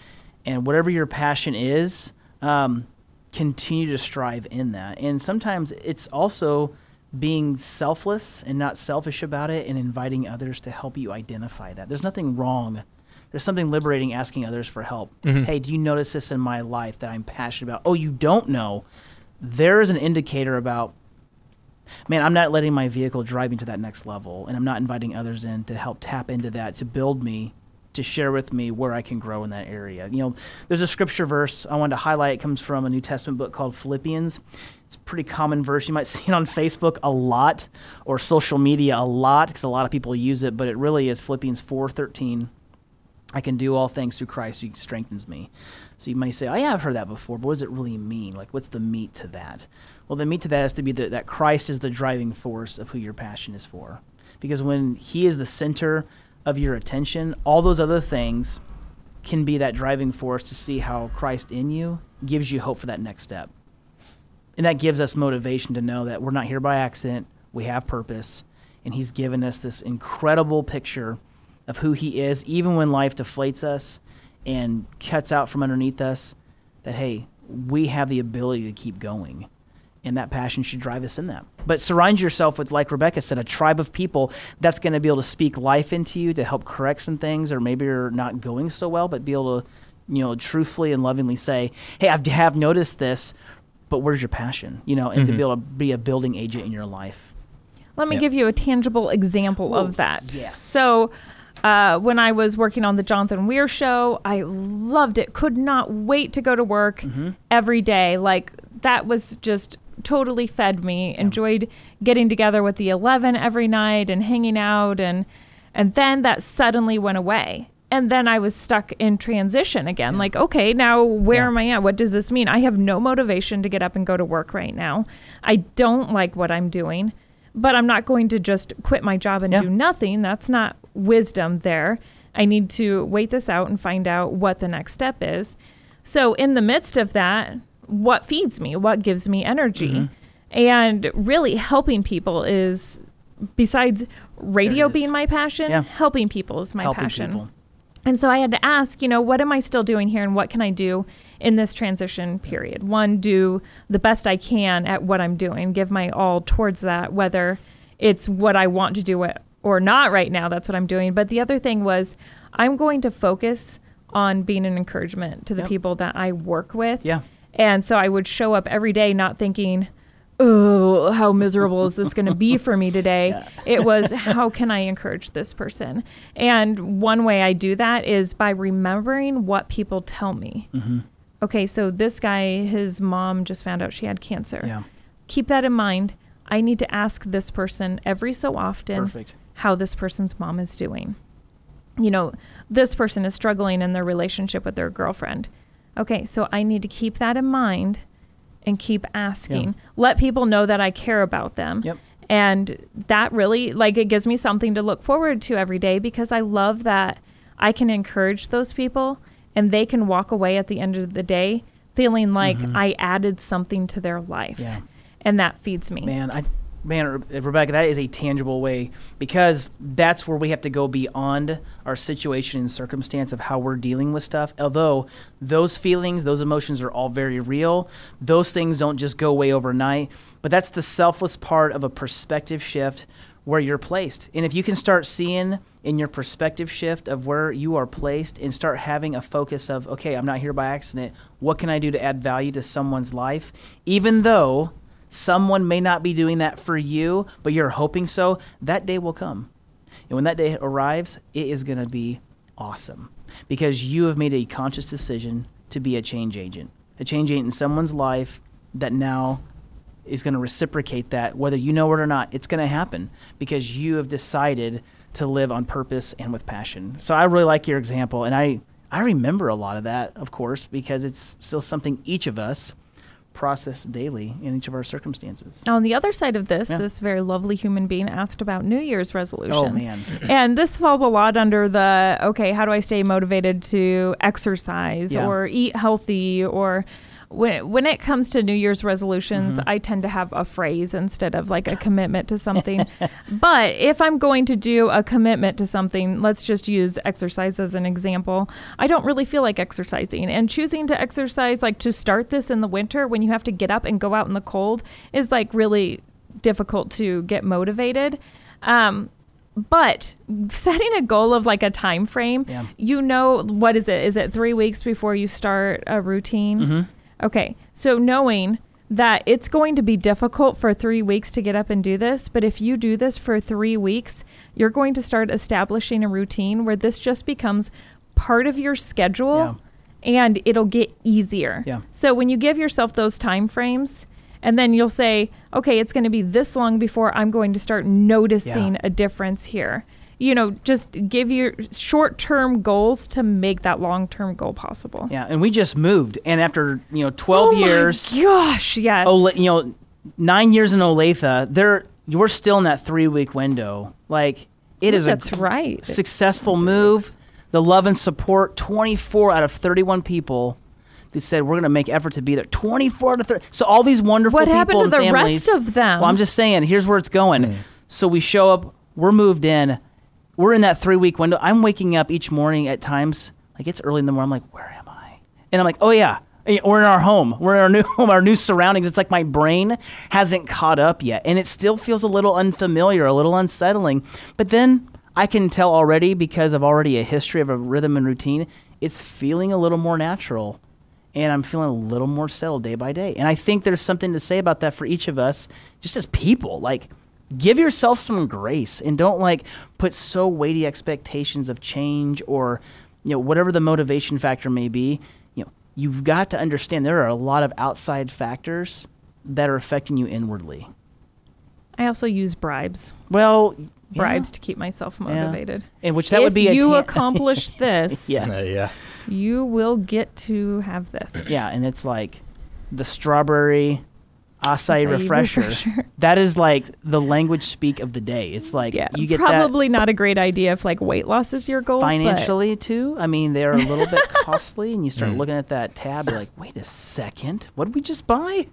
and whatever your passion is, um, continue to strive in that. And sometimes it's also being selfless and not selfish about it, and inviting others to help you identify that. There's nothing wrong. There's something liberating asking others for help. Hey, do you notice this in my life that I'm passionate about? Oh, you don't know. There is an indicator about man, I'm not letting my vehicle drive me to that next level, and I'm not inviting others in to help tap into that, to build me, to share with me where I can grow in that area. You know, there's a scripture verse I wanted to highlight. It comes from a New Testament book called Philippians. It's a pretty common verse. You might see it on Facebook a lot or social media a lot because a lot of people use it, but it really is Philippians 4:13. I can do all things through Christ who strengthens me. So you might say, oh, yeah, I've heard that before, but what does it really mean? Like, what's the meat to that? Well, the meat to that has to be the, that Christ is the driving force of who your passion is for. Because when He is the center of your attention, all those other things can be that driving force to see how Christ in you gives you hope for that next step. And that gives us motivation to know that we're not here by accident, we have purpose, and He's given us this incredible picture of who He is, even when life deflates us and cuts out from underneath us, that, hey, we have the ability to keep going. And that passion should drive us in that. But surround yourself with, like Rebecca said, a tribe of people that's going to be able to speak life into you to help correct some things, or maybe you're not going so well, but be able to, you know, truthfully and lovingly say, hey, I have noticed this, but where's your passion? You know, and to be able to be a building agent in your life. Let me Yeah. give you a tangible example Ooh, of that. yes. So, Uh, when I was working on the Jonathan Weir show, I loved it. Could not wait to go to work every day. Like that was just totally fed me. Enjoyed getting together with the 11 every night and hanging out and and then that suddenly went away. And then I was stuck in transition again. Like, okay, now where Yeah. am I at? What does this mean? I have no motivation to get up and go to work right now. I don't like what I'm doing, but I'm not going to just quit my job and Yeah. do nothing. That's not wisdom there. I need to wait this out and find out what the next step is. So, in the midst of that, what feeds me? What gives me energy? Mm-hmm. And really helping people is, besides radio being my passion, Yeah. helping people is my Helping passion. people. And so I had to ask, you know, what am I still doing here and what can I do in this transition period? One, do the best I can at what I'm doing, give my all towards that, whether it's what I want to do it or not right now, that's what I'm doing. But the other thing was, I'm going to focus on being an encouragement to the Yep. people that I work with. Yeah. And so I would show up every day not thinking, oh, how miserable is this going to be for me today? It was, how can I encourage this person? And one way I do that is by remembering what people tell me. Mm-hmm. Okay, so this guy, his mom just found out she had cancer. Yeah. Keep that in mind. I need to ask this person every so often Perfect. how this person's mom is doing. You know, this person is struggling in their relationship with their girlfriend. Okay, so I need to keep that in mind and keep asking. Yeah. Let people know that I care about them. Yep. And that really, like, it gives me something to look forward to every day because I love that I can encourage those people and they can walk away at the end of the day feeling like I added something to their life. Mm-hmm. Yeah. And that feeds me. Man, I man, Rebecca, that is a tangible way because that's where we have to go beyond our situation and circumstance of how we're dealing with stuff. Although those feelings, those emotions are all very real, those things don't just go away overnight. But that's the selfless part of a perspective shift where you're placed. And if you can start seeing in your perspective shift of where you are placed and start having a focus of, okay, I'm not here by accident. What can I do to add value to someone's life? Even though someone may not be doing that for you, but you're hoping so, that day will come. And when that day arrives, it is going to be awesome because you have made a conscious decision to be a change agent, a change agent in someone's life that now is going to reciprocate that, whether you know it or not. It's going to happen because you have decided to live on purpose and with passion. So I really like your example, and I I remember a lot of that, of course, because it's still something each of us process daily in each of our circumstances. Now, On the other side of this, Yeah. this very lovely human being asked about New Year's resolutions. Oh man, And this falls a lot under the okay, how do I stay motivated to exercise Yeah. or eat healthy or when when it comes to New Year's resolutions, Mm-hmm. I tend to have a phrase instead of like a commitment to something. but if I'm going to do a commitment to something, let's just use exercise as an example. I don't really feel like exercising and choosing to exercise like to start this in the winter when you have to get up and go out in the cold is like really difficult to get motivated. Um, but setting a goal of like a time frame, Yeah. you know, what is it? Is it three weeks before you start a routine? Mm-hmm. Okay. So knowing that it's going to be difficult for three weeks to get up and do this, but if you do this for three weeks, you're going to start establishing a routine where this just becomes part of your schedule and it'll get easier. Yeah. So when you give yourself those time frames, and then you'll say, okay, it's going to be this long before I'm going to start noticing Yeah. a difference here. You know, just give your short term goals to make that long term goal possible. yeah, and we just moved, and after you know 12 Oh my years, gosh, yes. Ola- you know, nine years in Olathe, there you're still in that three week window. Like it is That's a right. successful move. The love and support, 24 out of 31 people. They said we're going to make effort to be there. 24 out of 30. So all these wonderful What people happened to the families- rest of them? Well, I'm just saying. Here's where it's going. Mm. So we show up. We're moved in. We're in that three week window. I'm waking up each morning at times like it's early in the morning. I'm like, where am I? And I'm like, oh yeah, Eh, we're in our home. We're in our new home, our new surroundings. It's like my brain hasn't caught up yet, and it still feels a little unfamiliar, a little unsettling. But then I can tell already because of already a history of a rhythm and routine. It's feeling a little more natural and I'm feeling a little more settled day by day. And I think there's something to say about that for each of us, just as people. Like, give yourself some grace and don't like put so weighty expectations of change or you know whatever the motivation factor may be you know you've got to understand there are a lot of outside factors that are affecting you inwardly I also use bribes. well yeah. Bribes to keep myself motivated. and which that if would be a you ta- accomplish this, Yes. Uh, yeah. you will get to have this. yeah and it's like the strawberry acai Acai refresher. refresher. that is like the language speak of the day it's like Yeah, you get that probably not a great idea if like weight loss is your goal. but- financially too. I mean, they're a little bit costly, and you Mm. start looking at that tab, you're like, wait a second, what did we just buy?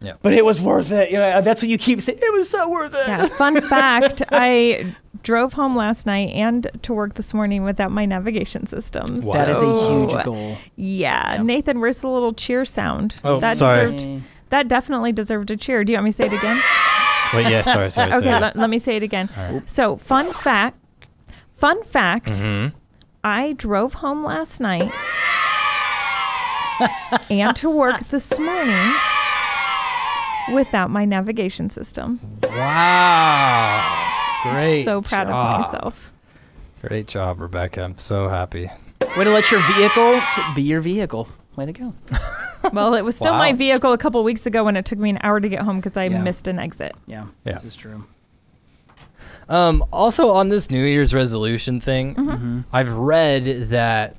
Yeah. But it was worth it. Yeah, that's what you keep saying. It was so worth it. Yeah, fun fact I drove home last night and to work this morning without my navigation system. Wow. That is a huge goal. Yeah. Yeah. Nathan, where's the little cheer sound? Oh, that sorry. Deserved, that definitely deserved a cheer. Do you want me to say it again? Wait, yeah, sorry, sorry. Okay, sorry. let, let me say it again. Right. So, fun fact, fun fact, Mhm. I drove home last night and to work this morning without my navigation system. Wow. Great. so proud job. of myself. Great job, Rebecca. I'm so happy. Way to let your vehicle be your vehicle. Way to go. Well, it was still my vehicle a couple weeks ago when it took me an hour to get home because I Yeah. missed an exit. Yeah, Yeah. this is true. Um, also, on this New Year's resolution thing, Mm-hmm. I've read that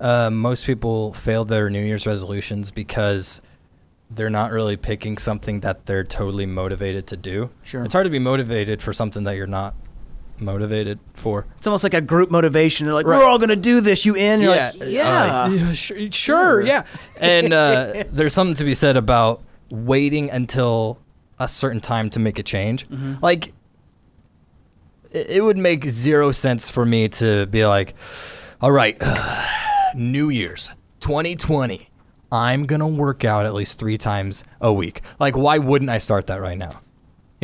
uh, most people fail their New Year's resolutions because they're not really picking something that they're totally motivated to do. Sure. It's hard to be motivated for something that you're not motivated for. It's almost like a group motivation. They're like, Right. we're all going to do this. You in? You're like, uh, yeah. yeah, sure, sure, yeah. And uh, there's something to be said about waiting until a certain time to make a change. Mm-hmm. Like, it, it would make zero sense for me to be like, all right, New Year's 2020. I'm gonna work out at least three times a week. Like, why wouldn't I start that right now?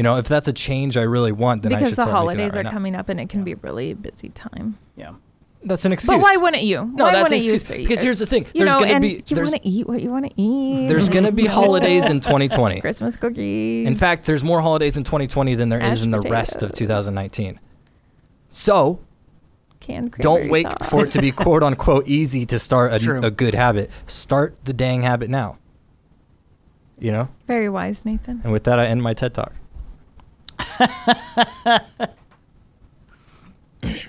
You know, if that's a change I really want, then I because should the start making that holidays right are now. coming up and it can be really busy time. yeah. That's an excuse. But why wouldn't you? No, why that's an excuse. Because here's the thing: you there's know, gonna and be you there's want to eat what you want to eat. there's gonna be holidays in 2020. Christmas cookies. In fact, there's more holidays in 2020 than there is Mashed in the rest of 2019. So canned don't wait sauce. for it to be quote unquote easy to start a, a good habit. Start the dang habit now. You know. Very wise, Nathan. And with that, I end my TED talk.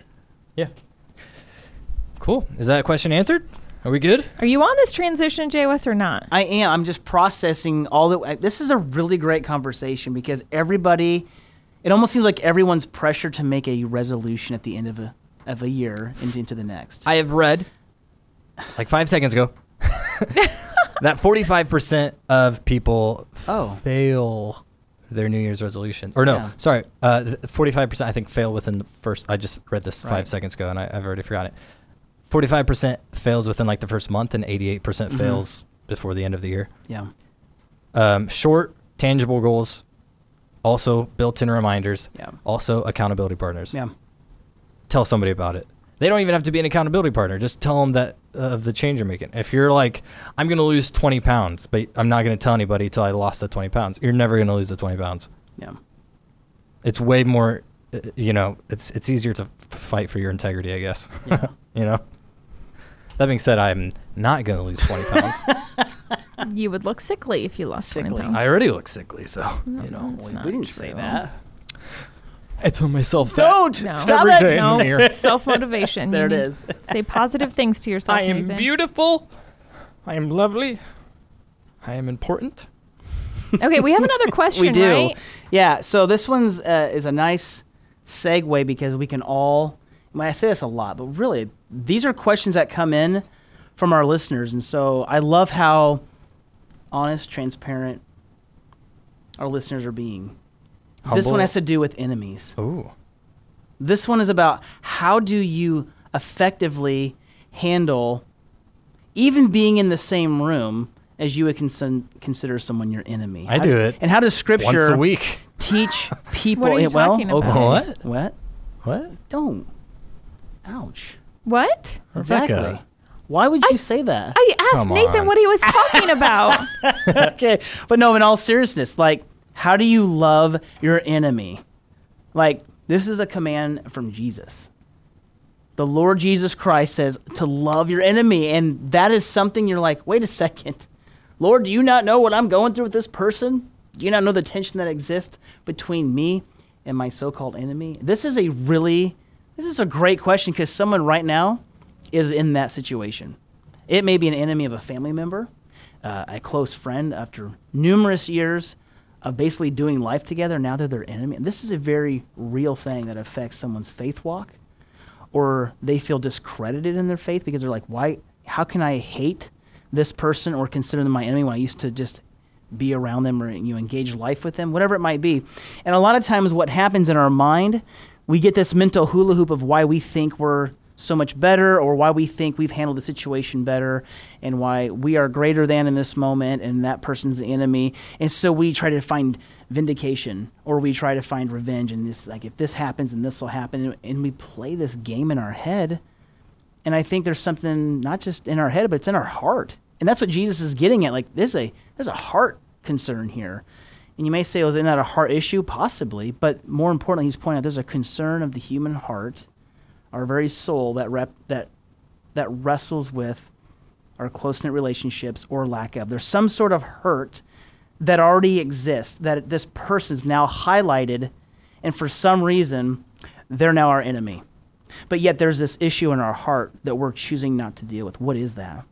yeah. Cool. Is that question answered? Are we good? Are you on this transition, JOS, or not? I am. I'm just processing all the. This is a really great conversation because everybody, it almost seems like everyone's pressured to make a resolution at the end of a of a year and into the next. I have read, like five seconds ago, that 45% of people Oh. fail their New Year's resolution. Or no, Yeah. sorry, uh, 45% I think fail within the first. I just read this five seconds ago and I, I've already forgotten it. 45% fails within like the first month and 88% Mm-hmm. fails before the end of the year. yeah. Um, short, tangible goals, also built in reminders, Yeah. also accountability partners Yeah. tell somebody about it. They don't even have to be an accountability partner. Just tell them that uh, of the change you're making. If you're like, I'm going to lose 20 pounds, but I'm not going to tell anybody till I lost the 20 pounds. You're never going to lose the 20 pounds. Yeah. It's way more, uh, you know, it's it's easier to fight for your integrity, I guess. Yeah. you know. That being said, I'm not going to lose 20 pounds. You would look sickly if you lost 20 Sickly. pounds. I already look sickly, so you know. We, we didn't say that. I tell myself. Don't No. stop Every it. day. No, self motivation. There it is. Say positive things to yourself. I am Nathan. beautiful. I am lovely. I am important. Okay, we have another question, we do. right? Yeah. So this one's uh, is a nice segue because we can all. Well, I say this a lot, but really, these are questions that come in from our listeners, and so I love how honest, transparent our listeners are being. This one has to do with enemies. Ooh. This one is about how do you effectively handle even being in the same room as you would consin- consider someone your enemy. I How- do it And how does scripture Once a week. teach people? What are you well, talking about? okay. What? What? What? Don't. Ouch. What? Exactly. Rebecca. Why would you say that? I asked Come Nathan on. what he was talking about. okay, but no. In all seriousness, like, How do you love your enemy? Like, this is a command from Jesus. The Lord Jesus Christ says to love your enemy. And that is something you're like, wait a second. Lord, do you not know what I'm going through with this person? Do you not know the tension that exists between me and my so called enemy? This is a really, this is a great question because someone right now is in that situation. It may be an enemy of a family member, uh, a close friend after numerous years of basically doing life together. Now they're their enemy. And this is a very real thing that affects someone's faith walk, or they feel discredited in their faith because they're like, why? How can I hate this person or consider them my enemy when I used to just be around them or you know, engage life with them, whatever it might be. And a lot of times, what happens in our mind, we get this mental hula hoop of why we think we're so much better or why we think we've handled the situation better and why we are greater than in this moment and that person's the enemy. And so we try to find vindication or we try to find revenge and this like if this happens and this will happen and we play this game in our head. And I think there's something not just in our head but it's in our heart. And that's what Jesus is getting at like there's a there's a heart concern here. And you may say, was well, isn't that a heart issue? Possibly. But more importantly, he's pointing out there's a concern of the human heart our very soul that rep, that that wrestles with our close knit relationships or lack of. There's some sort of hurt that already exists that this person's now highlighted, and for some reason, they're now our enemy. But yet there's this issue in our heart that we're choosing not to deal with. What is that?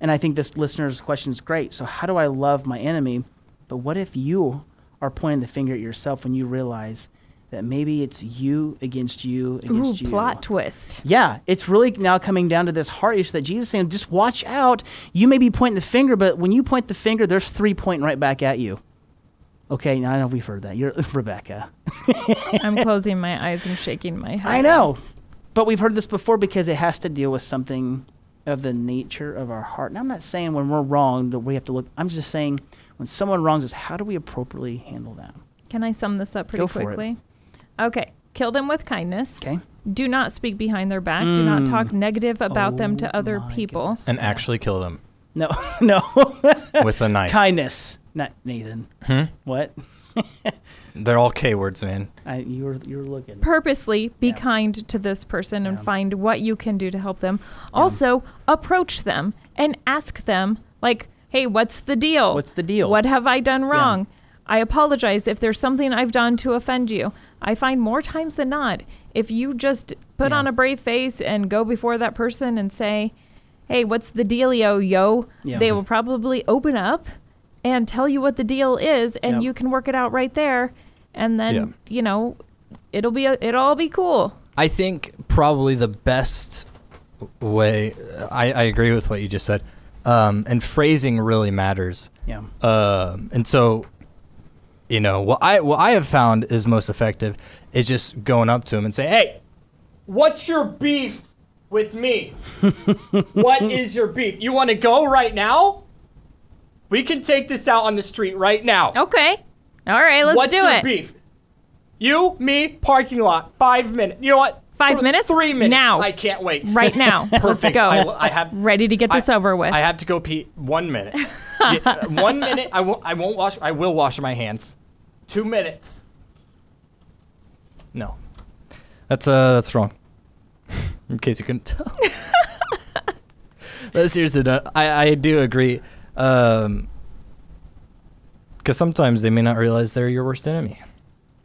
And I think this listener's question is great. So, how do I love my enemy? But what if you are pointing the finger at yourself when you realize that maybe it's you against you against Ooh, you. plot twist. Yeah, it's really now coming down to this heart issue that Jesus is saying, just watch out. You may be pointing the finger, but when you point the finger, there's three pointing right back at you. Okay, now I know we've heard that. You're Rebecca. I'm closing my eyes and shaking my head. I know, but we've heard this before because it has to deal with something of the nature of our heart. And I'm not saying when we're wrong that we have to look. I'm just saying when someone wrongs us, how do we appropriately handle that? Can I sum this up pretty Go quickly? Okay. Kill them with kindness. Okay. Do not speak behind their back. Do not talk negative about them to Oh other people. goodness. And actually kill them No, no. with a knife. Kindness, not Nathan. Hmm? What? They're all K words, man. I, you were you were looking. Purposely be Yeah. kind to this person and Yeah. find what you can do to help them. Also, approach them and ask them, like, hey, what's the deal? What's the deal? What have I done wrong? I apologize if there's something I've done to offend you. I find more times than not, if you just put Yeah. on a brave face and go before that person and say, hey, what's the dealio, yo? Yeah. They will probably open up and tell you what the deal is, and Yep. you can work it out right there. And then, Yeah. you know, it'll be, a, it'll all be cool. I think probably the best way. I, I agree with what you just said, um, and phrasing really matters. Yeah. Um, and so, you know, what I what I have found is most effective is just going up to him and say, "Hey, What's your beef with me? what is your beef? You want to go right now? We can take this out on the street right now. Okay. All right, let's What's do your it. beef? You, me, parking lot, five minutes. You know what? Five Th- minutes? Three minutes. Now. I can't wait. Right now. Let's go. I, I have Ready to get this I- over with. I have to go pee. One minute. Yeah, one minute. I won't. I won't wash. I will wash my hands. Two minutes. no, that's uh that's wrong." In case you couldn't tell. but seriously, no, I I do agree. Um, because sometimes they may not realize they're your worst enemy.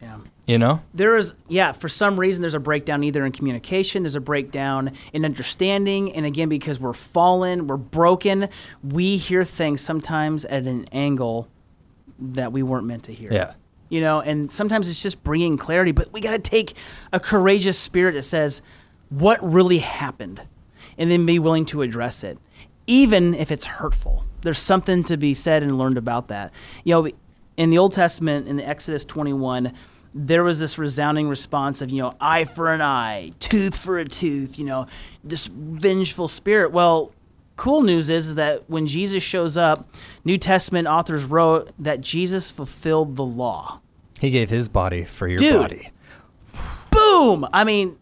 Yeah. You know? There is, yeah, for some reason, there's a breakdown either in communication, there's a breakdown in understanding. And again, because we're fallen, we're broken, we hear things sometimes at an angle that we weren't meant to hear. Yeah. You know, and sometimes it's just bringing clarity, but we got to take a courageous spirit that says, what really happened? And then be willing to address it, even if it's hurtful. There's something to be said and learned about that. You know, in the Old Testament, in the Exodus 21, there was this resounding response of, you know, eye for an eye, tooth for a tooth, you know, this vengeful spirit. Well, cool news is, is that when Jesus shows up, New Testament authors wrote that Jesus fulfilled the law. He gave his body for your Dude. body. Boom! I mean,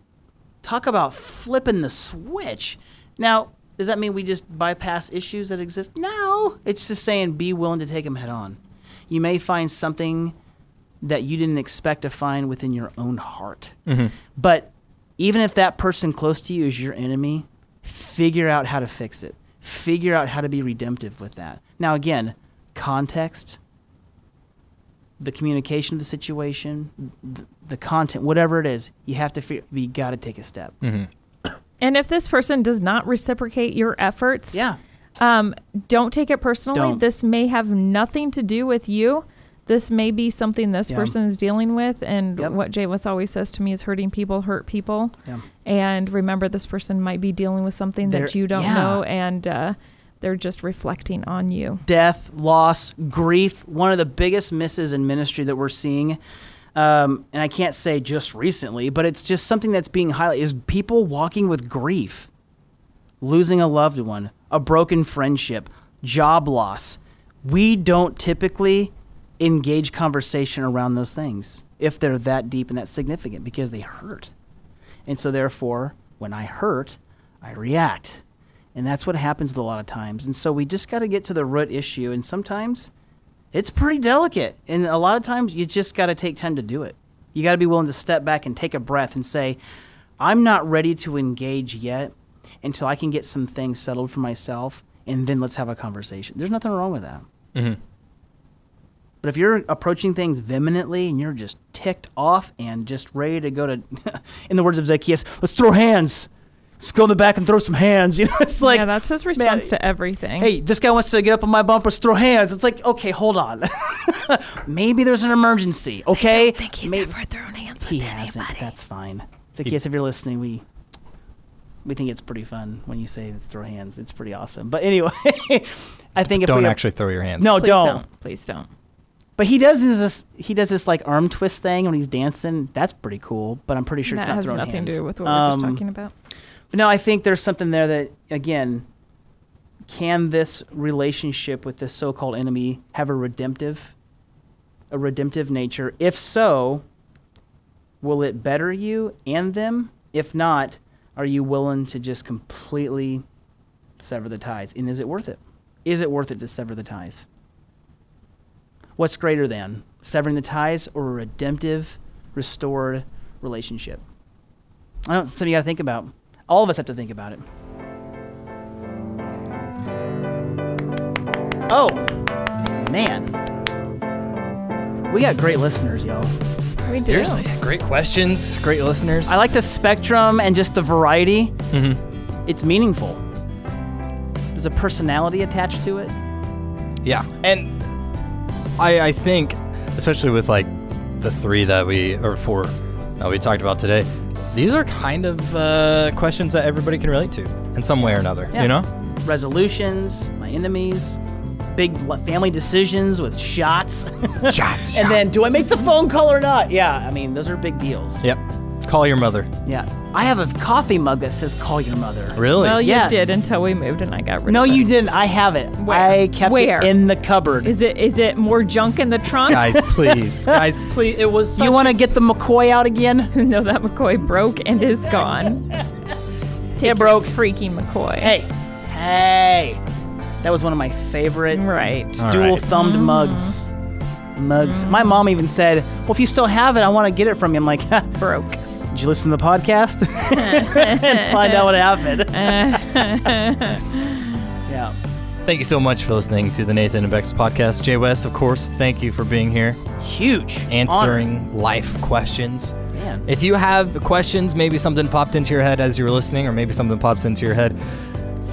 talk about flipping the switch. Now, does that mean we just bypass issues that exist? No. It's just saying be willing to take them head on. you may find something that you didn't expect to find within your own heart. Mm-hmm. But even if that person close to you is your enemy, figure out how to fix it. Figure out how to be redemptive with that. Now, again, context, the communication of the situation, the, the content, whatever it is, you have to figure, you got to take a step. And if this person does not reciprocate your efforts, Yeah. um, don't take it personally. Don't. This may have nothing to do with you. This may be something this Yeah. person is dealing with, and Yep. what J Wes always says to me is hurting people hurt people. Yeah. And remember, this person might be dealing with something that They're- you don't yeah. know, and uh, they're just reflecting on you. death, loss, grief. One of the biggest misses in ministry that we're seeing, um, and I can't say just recently, but it's just something that's being highlighted is people walking with grief, losing a loved one, a broken friendship, job loss. We don't typically engage conversation around those things if they're that deep and that significant because they hurt. And so, therefore, when I hurt, I react. And that's what happens a lot of times. And so, we just got to get to the root issue. And sometimes it's pretty delicate. And a lot of times, you just got to take time to do it. You got to be willing to step back and take a breath and say, I'm not ready to engage yet until I can get some things settled for myself. And then let's have a conversation. There's nothing wrong with that. Mm-hmm. But if you're approaching things vehemently and you're just ticked off and just ready to go to, in the words of Zacchaeus, let's throw hands. Let's go in the back and throw some hands. You know, it's like, yeah, that's his man, response to everything. hey, this guy wants to get up on my bumper, let's throw hands. It's like, okay, hold on. Maybe there's an emergency, okay? I don't think he's Maybe- ever thrown hands with he anybody. hasn't. That's fine. Zacchaeus, if you're listening, we we think it's pretty fun when you say let's throw hands. It's pretty awesome. But anyway, I think if Don't we actually throw your hands. no, Please don't. don't. Please don't. But he does this. He does this like arm twist thing when he's dancing. That's pretty cool. But I'm pretty sure that it's not has throwing nothing hands. to do with what we're just Um, talking about. But no, I think there's something there that again, can this relationship with this so-called enemy have a redemptive, a redemptive nature? If so, will it better you and them? If not, are you willing to just completely sever the ties? And is it worth it? Is it worth it to sever the ties? What's greater than severing the ties or a redemptive, restored relationship? I don't. Know. Something you got to think about. All of us have to think about it. Oh, man, we got great listeners, y'all. We do. Seriously, great questions, great listeners. I like the spectrum and just the variety. Mm-hmm. It's meaningful. There's a personality attached to it. Yeah, and I I think, especially with like the three that we or four that we talked about today, these are kind of uh, questions that everybody can relate to in some way or another. Yeah. You know? Resolutions, my enemies, big family decisions with shots. Shots. and then, do I make the phone call or not? Yeah, I mean, those are big deals. Yep. Call your mother. Yeah. I have a coffee mug that says "Call your mother." Really? Well, you Yes. did until we moved and I got rid No, of it. No, you didn't. I have it. Where? I kept Where? it in the cupboard. Is it is it more junk in the trunk? Guys, please, guys, please. It was. you want to get the McCoy out again? no, that McCoy broke and is gone. Take It broke. freaky McCoy. Hey, hey. That was one of my favorite Right. All dual right. thumbed mm-hmm. mugs. Mugs. My mom even said, "Well, if you still have it, I want to get it from you." I'm like, Broke. "Did you listen to the podcast and find out what happened?" yeah. Thank you so much for listening to the Nathan and Bex podcast. J Wes, of course, thank you for being here, Huge. answering life questions. Man. If you have questions, maybe something popped into your head as you were listening, or maybe something pops into your head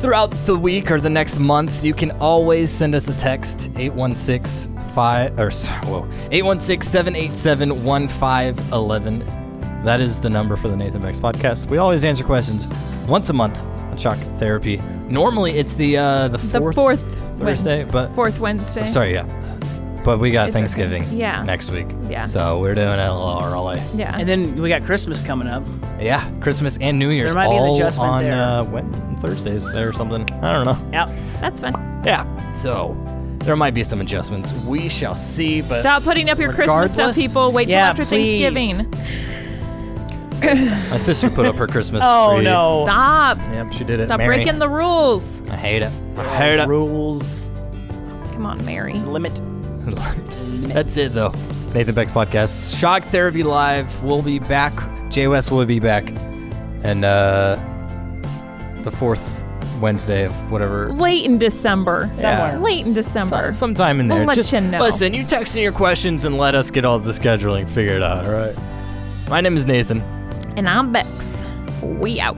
throughout the week or the next month, you can always send us a text 816 5 or whoa 816-787-1511. That is the number for the Nathan Bex podcast. We always answer questions once a month on Shock Therapy. Normally it's the uh, the The fourth, fourth Thursday, but Fourth Wednesday. sorry, yeah. But we got It's okay. Thanksgiving Yeah. next week. Yeah. So we're doing it a little early. Yeah. And then we got Christmas coming up. Yeah, Christmas and New Year's there might be an all adjustment on there. Uh, when, Thursdays or something. I don't know. Yeah. That's fun. Yeah, so there might be some adjustments. We shall see. But Stop putting up your Christmas stuff, regardless- people. Wait till Yeah, after please. Thanksgiving. My sister put up her Christmas Oh tree. no. Stop. Yep, she did it. Stop Mary. breaking the rules. I hate it. I hate it. Rules. Come on, Mary. Limit. That's it, though. Nathan Bex podcast. Shock Therapy Live. We'll be back. J Wes will be back. And uh, the fourth Wednesday of whatever. Late in December. Somewhere. Late in December. So- sometime in there. We'll let Just you know. Listen, you text in your questions and let us get all the scheduling figured out, all right? My name is Nathan. And I'm Bex. We out.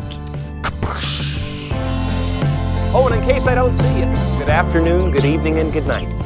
Oh, and in case I don't see you, good afternoon, good evening, and good night.